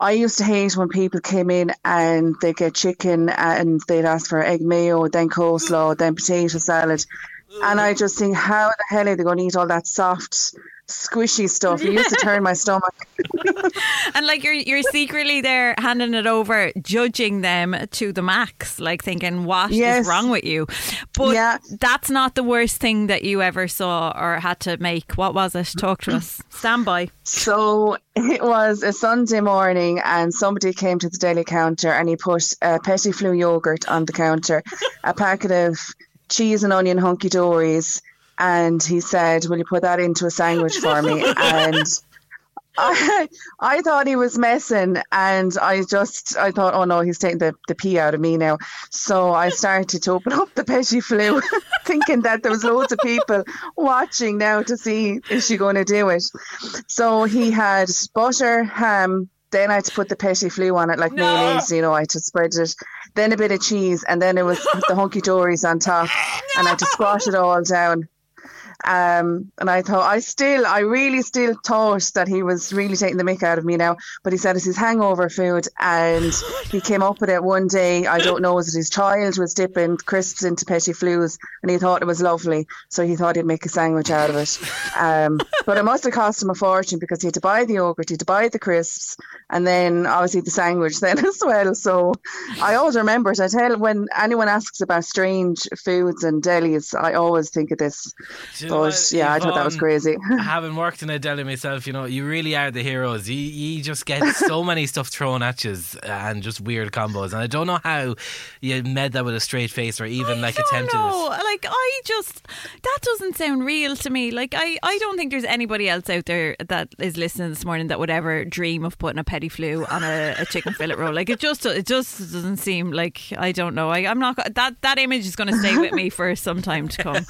I used to hate when people came in and they get chicken and they'd ask for egg mayo, then coleslaw, then potato salad. And I just think, how the hell are they going to eat all that soft, squishy stuff? It used to turn my stomach. And like you're you're secretly there handing it over, judging them to the max, like thinking what is Yes. wrong with you. But that's not the worst thing that you ever saw or had to make. What was it? Talk to us. Stand by. So it was a Sunday morning, and somebody came to the deli counter and he put a Petits Filous yogurt on the counter, a packet of cheese and onion Hunky Dorys, and he said, "Will you put that into a sandwich for me?" and I, I thought he was messing, and I just I thought, oh no, he's taking the, the pee out of me now. So I started to open up the Petits Filous, thinking that there was loads of people watching now to see is she going to do it. So he had butter, ham. Then I had to put the Petits Filous on it like mayonnaise, you know, I had to spread it. Then a bit of cheese, and then it was the Hunky Dorys on top, and I had to squash it all down. Um, and I thought, I still, I really still thought that he was really taking the mick out of me now. But he said it's his hangover food, and he came up with it one day. I don't know, was it his child was dipping crisps into Petits Filous, and he thought it was lovely, so he thought he'd make a sandwich out of it. Um, but it must have cost him a fortune because he had to buy the yogurt, he had to buy the crisps, and then obviously the sandwich then as well. So I always remember it. I tell when anyone asks about strange foods and delis, I always think of this. You know yeah, I thought that was crazy. having worked in a deli myself, you know, you really are the heroes. You, you just get so many stuff thrown at you and just weird combos. And I don't know how you made that with a straight face or even like attempted No, like I just that doesn't sound real to me. Like I, I don't think there's anybody else out there that is listening this morning that would ever dream of putting a Petit Filou on a, a chicken fillet roll. Like it just it just doesn't seem like I don't know. I, I'm not that that image is going to stay with me for some time to come.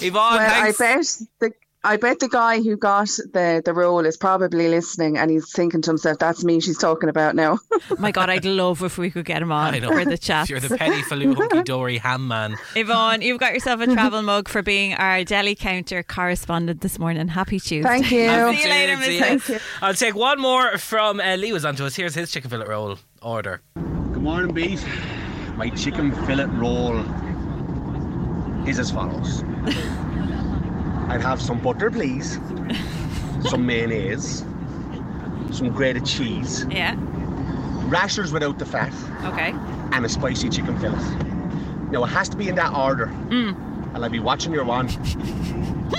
Yvonne, well, I bet the I bet the guy who got the the role is probably listening and he's thinking to himself, "That's me. She's talking about now." My God, I'd love if we could get him on for the chat. You're the Petit Filou hunky dory ham man. Yvonne, you've got yourself a travel mug for being our deli counter correspondent this morning. Happy Tuesday. Thank you. I'll see you later, See Miss ya. House. I'll take one more from uh, Lee was onto us. Here's his chicken fillet roll order. Good morning, Beat. My chicken fillet roll is as follows. I'd have some butter, please, some mayonnaise, some grated cheese, Yeah. rashers without the fat, Okay. and a spicy chicken fillet. Now, it has to be in that order. Mm. And I'll be watching your one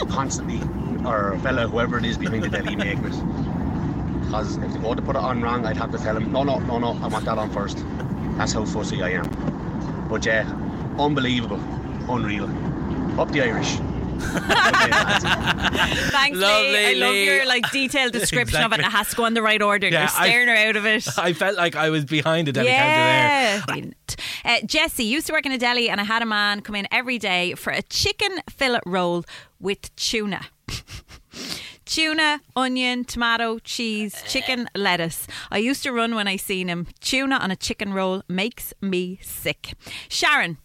constantly, or fella, whoever it is behind the deli making it. Because if they go to put it on wrong, I'd have to tell him, no, no, no, no, I want that on first. That's how fussy I am. But yeah, unbelievable, unreal. Up the Irish. Thanks, Lovely, Lee. I love Lee. your like detailed description of it. Exactly. It has to go in the right order. Yeah, You're I- staring her out of it. I felt like I was behind a deli yeah. counter there. Uh, Jesse used to work in a deli, and I had a man come in every day for a chicken fillet roll with tuna. Tuna, onion, tomato, cheese, chicken, lettuce. I used to run when I seen him. Tuna on a chicken roll makes me sick. Sharon,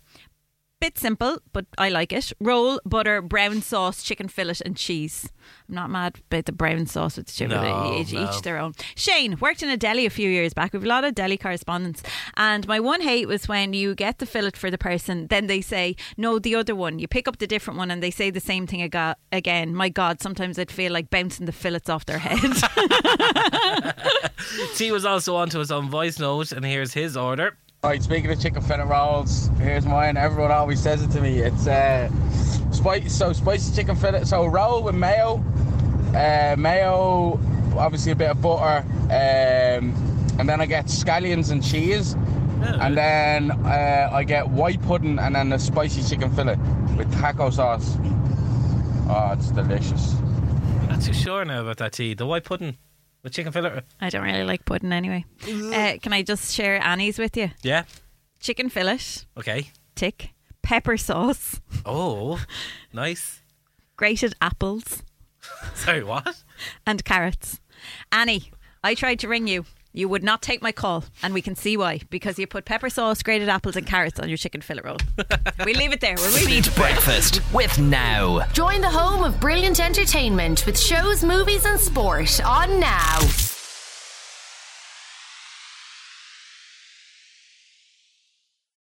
bit simple, but I like it. Roll, butter, brown sauce, chicken fillet, and cheese. I'm not mad about the brown sauce with the chicken. No, each, no. each their own. Shane worked in a deli a few years back. We have a lot of deli correspondence, and my one hate was when you get the fillet for the person, then they say no, the other one. You pick up the different one, and they say the same thing aga- again. My God, sometimes I'd feel like bouncing the fillets off their head. T was also onto us on voice note, and here's his order. Right, speaking of chicken fillet rolls, here's mine. Everyone always says it to me. It's uh, spicy, so spicy chicken fillet. So roll with mayo, uh, mayo, obviously a bit of butter, um, and then I get scallions and cheese, and then uh, I get white pudding and then a spicy chicken fillet with taco sauce. Oh, it's delicious. I'm not too sure now about that tea. The white pudding with chicken fillet. I don't really like pudding anyway. Uh, can I just share Annie's with you? Yeah. Chicken fillet, Okay. tick, pepper sauce, Oh, nice. grated apples, Sorry, what? and carrots. Annie, I tried to ring you. You would not take my call, and we can see why. Because you put pepper sauce, grated apples, and carrots on your chicken fillet roll. we leave it there. We're leaving Beat it. Breakfast with Now. Join the home of brilliant entertainment with shows, movies, and sport on Now.